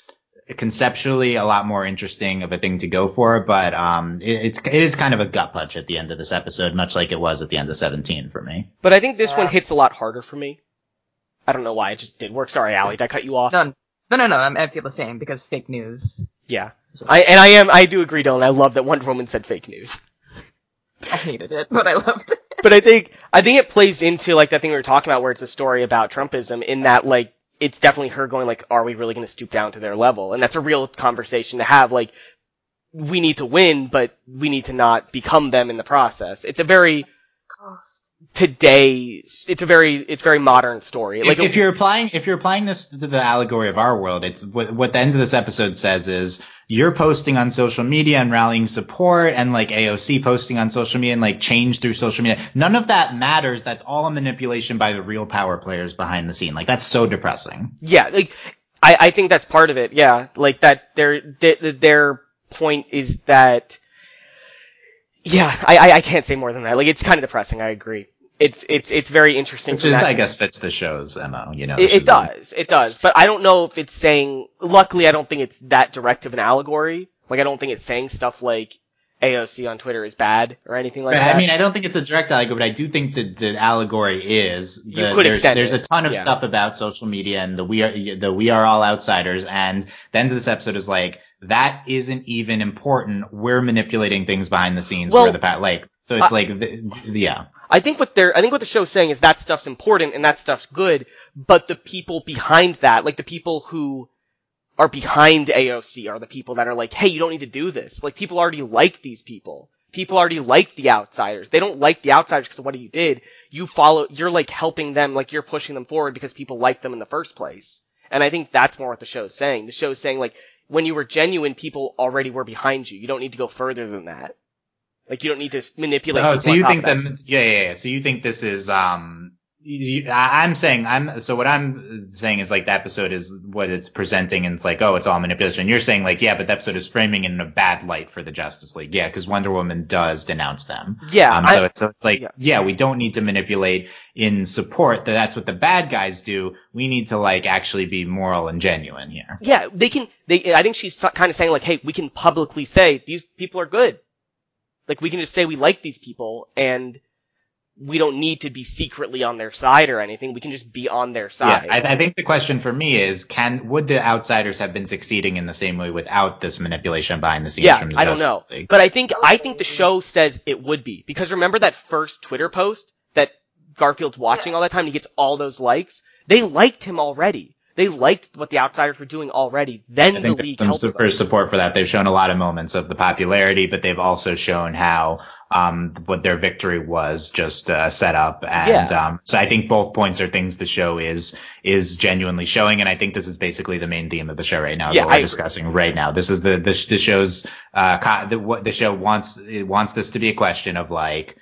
conceptually a lot more interesting of a thing to go for, but, um, it, it's, it is kind of a gut punch at the end of this episode, much like it was at the end of 17 for me. but I think this one hits a lot harder for me. I don't know why it just did work. Sorry, Allie, did I cut you off? No, no, no, no. I'm- I feel the same because fake news. Yeah, I and I am I do agree, Dylan. I love that Wonder Woman said fake news. I hated it, but I loved it. but I think I think it plays into like that thing we were talking about, where it's a story about Trumpism. In that, like, it's definitely her going like, "Are we really going to stoop down to their level?" And that's a real conversation to have. Like, we need to win, but we need to not become them in the process. It's a very Cost. Today. It's a very it's very modern story. Like if, you're applying if you're applying this to the allegory of our world, it's what, what the end of this episode says is you're posting on social media and rallying support and like AOC posting on social media and like change through social media. None of that matters. That's all a manipulation by the real power players behind the scene. Like that's so depressing. Yeah, like I, I think that's part of it. Yeah, like that. Their their, their point is that. Yeah, I, I I can't say more than that. Like it's kind of depressing. I agree. It's it's it's very interesting. Which is, I guess, fits the show's mo. You know, it, it does. It does. But I don't know if it's saying. Luckily, I don't think it's that direct of an allegory. Like I don't think it's saying stuff like AOC on Twitter is bad or anything like Right, that. I mean, I don't think it's a direct allegory, but I do think that the allegory is. The, You could there's, extend there's it, a ton of yeah. stuff about social media and the we are the we are all outsiders, and the end of this episode is like that isn't even important. We're manipulating things behind the scenes. Well, we're the pa- like so it's I- like the, yeah. I think what they're, I think what the show's saying is that stuff's important and that stuff's good, but the people behind that, like the people who are behind AOC are the people that are like, hey, you don't need to do this. Like people already like these people. People already like the outsiders. They don't like the outsiders because of what you did. You follow, you're like helping them, like you're pushing them forward because people like them in the first place. And I think that's more what the show's saying. The show's saying like, when you were genuine, people already were behind you. You don't need to go further than that. Like you don't need to manipulate. Oh, so you think that. Yeah, yeah, yeah. So you think this is um I'm saying I'm so what I'm saying is like the episode is what it's presenting and it's like oh it's all manipulation. You're saying like yeah, but the episode is framing in a bad light for the Justice League. Yeah, because Wonder Woman does denounce them. Yeah, Um, I- so, it's, so it's like yeah. yeah. we don't need to manipulate in support. That that's what the bad guys do. We need to like actually be moral and genuine here. Yeah, they can. They. I think she's kind of saying like, hey, we can publicly say these people are good. Like we can just say we like these people, and we don't need to be secretly on their side or anything. We can just be on their side. Yeah, I, I think the question for me is, can would the outsiders have been succeeding in the same way without this manipulation behind the scenes? Yeah, from the I don't know, League? but I think I think the show says it would be because remember that first Twitter post that Garfield's watching all that time. And he gets all those likes. They liked him already. They liked what the outsiders were doing already. Then I the think league there's helped some super support for that. They've shown a lot of moments of the popularity, but they've also shown how um, what their victory was just uh, set up. And Yeah. um, so I think both points are things the show is is genuinely showing. And I think this is basically the main theme of the show right now. Yeah, that we're agree. discussing right now. This is the the, the show's uh, co- the, what the show wants it wants this to be a question of like.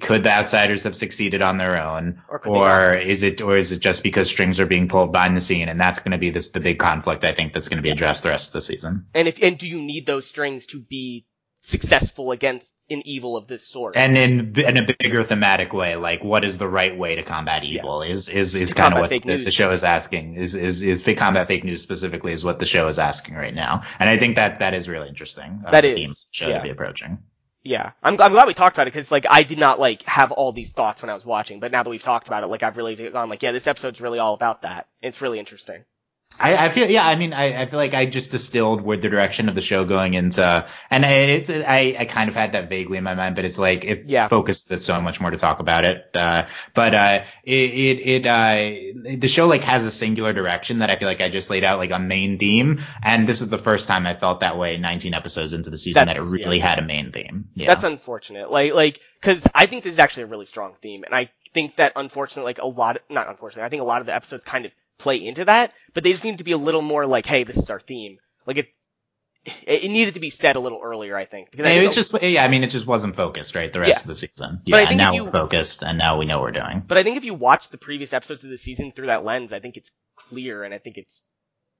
Could the outsiders have succeeded on their own, Or or is it, or is it just because strings are being pulled behind the scene, and that's going to be this the big conflict I think that's going to be addressed the rest of the season. And if and do you need those strings to be successful against an evil of this sort? And in in a bigger thematic way, like what is the right way to combat evil is is is kind of what the, the show is asking. Is is is fake combat fake news specifically is what the show is asking right now, and I think that that is really interesting. Uh, That the theme show yeah. to be approaching. yeah, I'm I'm glad we talked about it because like I did not like have all these thoughts when I was watching, but now that we've talked about it, like I've really gone like, yeah, this episode's really all about that. It's really interesting. I, I feel yeah. I mean, I, I feel like I just distilled where the direction of the show going into, and I, it's I, I kind of had that vaguely in my mind, but it's like it Yeah. focused. There's so much more to talk about it. Uh, but uh, it it, it uh, the show like has a singular direction that I feel like I just laid out like a main theme, and this is the first time I felt that way 19 episodes into the season That's- that it really had a main theme. Yeah. That's unfortunate. Like like because I think this is actually a really strong theme, and I think that unfortunately, like a lot, not unfortunately, I think a lot of the episodes kind of play into that, but they just need to be a little more like, hey, this is our theme. Like it, it, it needed to be said a little earlier, I think. Because I think it's just yeah. I mean, it just wasn't focused right the rest Yeah. of the season. But Yeah, think now you- we're focused, and now we know what we're doing. But I think if you watch the previous episodes of the season through that lens, I think it's clear, and I think it's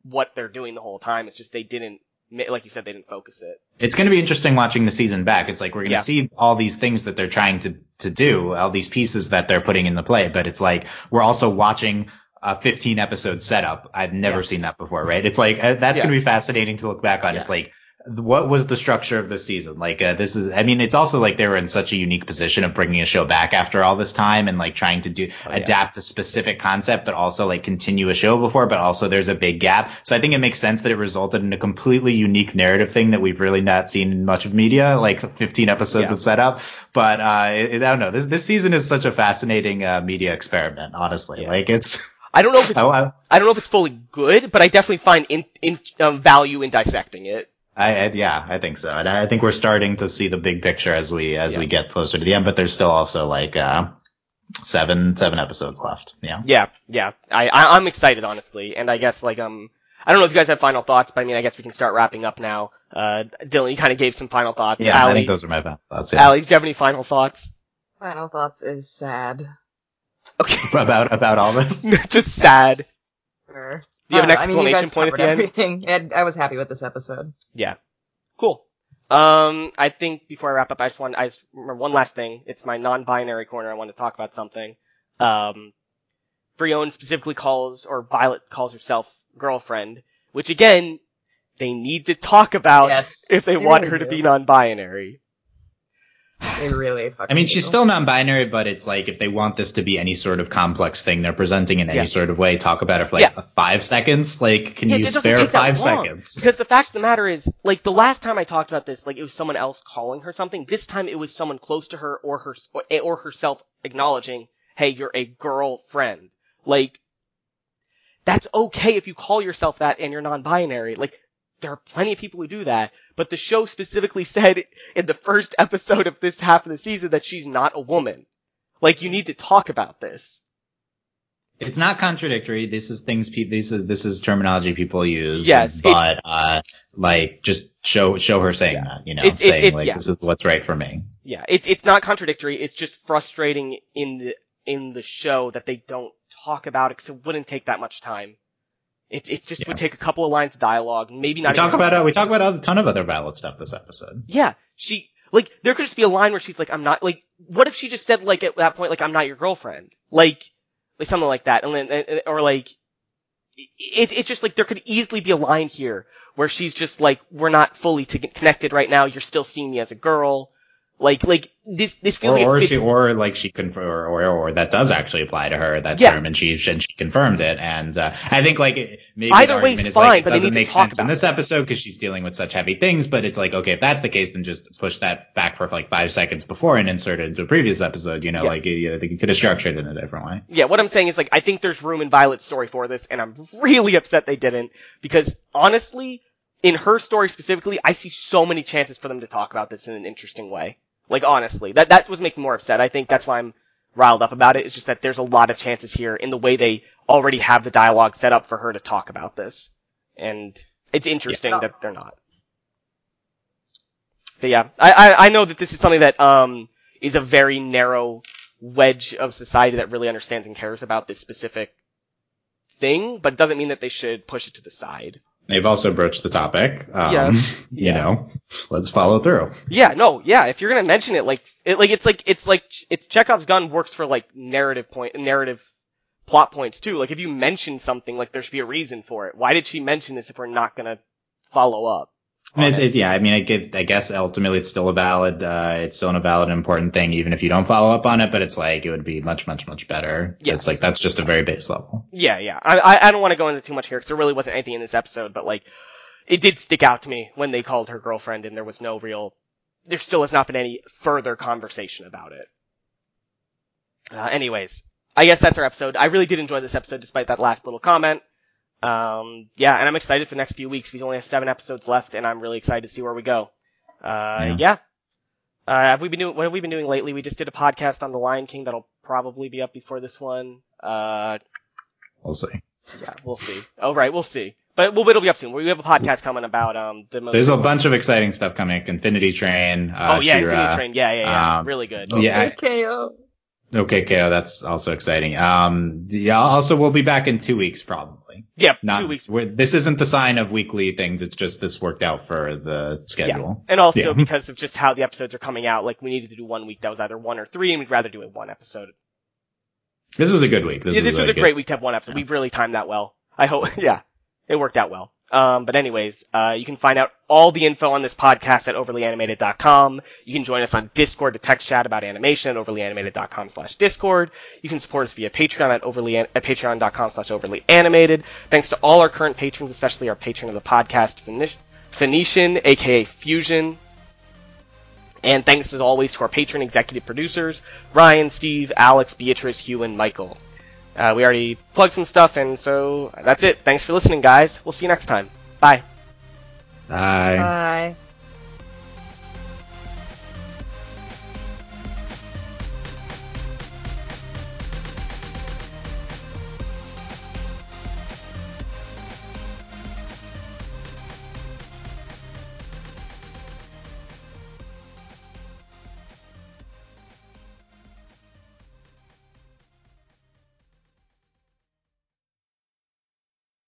what they're doing the whole time. It's just they didn't, like you said, they didn't focus it. It's going to be interesting watching the season back. It's like we're going to Yeah. see all these things that they're trying to to do, all these pieces that they're putting into play. But it's like we're also watching a 15 episode setup. I've never Yeah. seen that before, right? It's like uh, that's Yeah. going to be fascinating to look back on. Yeah. It's like what was the structure of the season? Like uh, this is. I mean, it's also like they were in such a unique position of bringing a show back after all this time and like trying to do Oh, adapt a specific concept, but also like continue a show before. But also there's a big gap. So I think it makes sense that it resulted in a completely unique narrative thing that we've really not seen in much of media, like 15 episodes of setup. But uh, it, I don't know. This this season is such a fascinating uh, media experiment. Honestly, like it's. I don't know if it's, I, I, I don't know if it's fully good, but I definitely find in, in um, value in dissecting it. I, yeah, I think so. And I think we're starting to see the big picture as we as Yeah. we get closer to the end. But there's still also like uh, seven seven episodes left. Yeah. Yeah, yeah. I, I I'm excited honestly, and I guess like um I don't know if you guys have final thoughts, but I mean I guess we can start wrapping up now. Uh, Dylan, you kind of gave some final thoughts. Yeah, I think those are my final thoughts. Yeah. Allie, do you have any final thoughts? Final thoughts is sad. Okay, about about all this. just sad. Sure. Do you have an Uh, I mean, you guys point at the end? everything. And I was happy with this episode. Yeah. Cool. Um, I think before I wrap up, I just want, I just remember one last thing. It's my non-binary corner. I want to talk about something. Um, Brion specifically calls, or Violet calls herself girlfriend, which again, they need to talk about Yes, if they they want really her to be non-binary. They really fucking. I mean, she's still non-binary, but it's like if they want this to be any sort of complex thing they're presenting in any Yeah. sort of way, talk about it for like Yeah. five seconds. Like, can Yeah, you spare five seconds? Because the fact of the matter is, like the last time I talked about this, like it was someone else calling her something. This time it was someone close to her or her or, or herself acknowledging, "Hey, you're a girlfriend." Like that's okay if you call yourself that and you're non-binary. Like there are plenty of people who do that, but the show specifically said in the first episode of this half of the season that she's not a woman. Like you need to talk about this. It's not contradictory. This is things. pe- This is this is terminology people use. Yes, but uh, like just show show her saying Yeah. that. You know, It's- it- saying it's- like yeah. this is what's right for me. Yeah, it's it's not contradictory. It's just frustrating in the in the show that they don't talk about it because it wouldn't take that much time. It it just Yeah. would take a couple of lines of dialogue, maybe not. We talk about uh, we talk about a ton of other Violet stuff this episode. Yeah, she like there could just be a line where she's like, "I'm not like." What if she just said like at that point like, "I'm not your girlfriend," like like something like that, and then or like it it's just like there could easily be a line here where she's just like, "We're not fully to connected right now. You're still seeing me as a girl." Like like this this feels Or, like or she, or like she confirm, or, or, or that does actually apply to her that Yeah. term, and she and she confirmed it. And uh, I think like maybe Either the way is is like, fine, it but doesn't make sense in this episode because she's dealing with such heavy things. But it's like okay, if that's the case, then just push that back for like five seconds before and insert it into a previous episode. You know, Yeah. like I think you could have structured it in a different way. Yeah, what I'm saying is like I think there's room in Violet's story for this, and I'm really upset they didn't because honestly, in her story specifically, I see so many chances for them to talk about this in an interesting way. Like honestly, that that was making me more upset. I think that's why I'm riled up about it. It's just that there's a lot of chances here in the way they already have the dialogue set up for her to talk about this, and it's interesting Yeah. that they're not. But yeah, I, I I know that this is something that um is a very narrow wedge of society that really understands and cares about this specific thing, but it doesn't mean that they should push it to the side. They've also broached the topic. Um, Yeah. You Yeah. know, let's follow through. Yeah, no, yeah. If you're gonna mention it, like, it, like it's like it's like it's Chekhov's gun works for like narrative point, narrative plot points too. Like if you mention something, like there should be a reason for it. Why did she mention this if we're not gonna follow up? I mean, on it's, it? it, yeah, I mean, I get, I guess ultimately it's still a valid, uh, it's still an, a valid important thing, even if you don't follow up on it, but it's like, it would be much, much, much better. Yeah, It's like, that's just a very base level. Yeah, yeah. I I, I don't want to go into too much here because there really wasn't anything in this episode, but like it did stick out to me when they called her girlfriend, and there was no real. There still has not been any further conversation about it. Uh, anyways, I guess that's our episode. I really did enjoy this episode, despite that last little comment. Um, yeah, and I'm excited for the next few weeks. We only have seven episodes left, and I'm really excited to see where we go. Uh, Yeah. yeah. Uh, have we been doing? What have we been doing lately? We just did a podcast on The Lion King that'll probably be up before this one. Uh, We'll see. yeah, we'll see. Oh, right, we'll see. But we'll, it'll be up soon. We have a podcast coming about um the most. There's a bunch of exciting stuff coming. Infinity Train, uh, oh yeah, She-Ra. Infinity Train. Yeah, yeah, yeah. um, really good. Yeah, I- KO. Okay, KO, that's also exciting. Um, yeah, also we'll be back in two weeks probably. Yep, Not, two weeks. this isn't the sign of weekly things. It's just this worked out for the schedule. Yeah. And also Yeah. because of just how the episodes are coming out, like we needed to do one week that was either one or three, and we'd rather do it one episode. This was a good week. This, yeah, this was really a good. great week to have one episode. We really timed that well. I hope. Yeah, it worked out well. Um, but anyways, uh, you can find out all the info on this podcast at overlyanimated.com. You can join us on Discord to text chat about animation at overlyanimated.com slash Discord. You can support us via Patreon at overly at patreon.com slash overlyanimated. Thanks to all our current patrons, especially our patron of the podcast, Phoenic- Phoenician, aka Fusion. And thanks as always to our patron executive producers, Ryan, Steve, Alex, Beatrice, Hugh, and Michael. Uh, we already plugged some stuff, and so that's it. Thanks for listening, guys. We'll see you next time. Bye. Bye. Bye.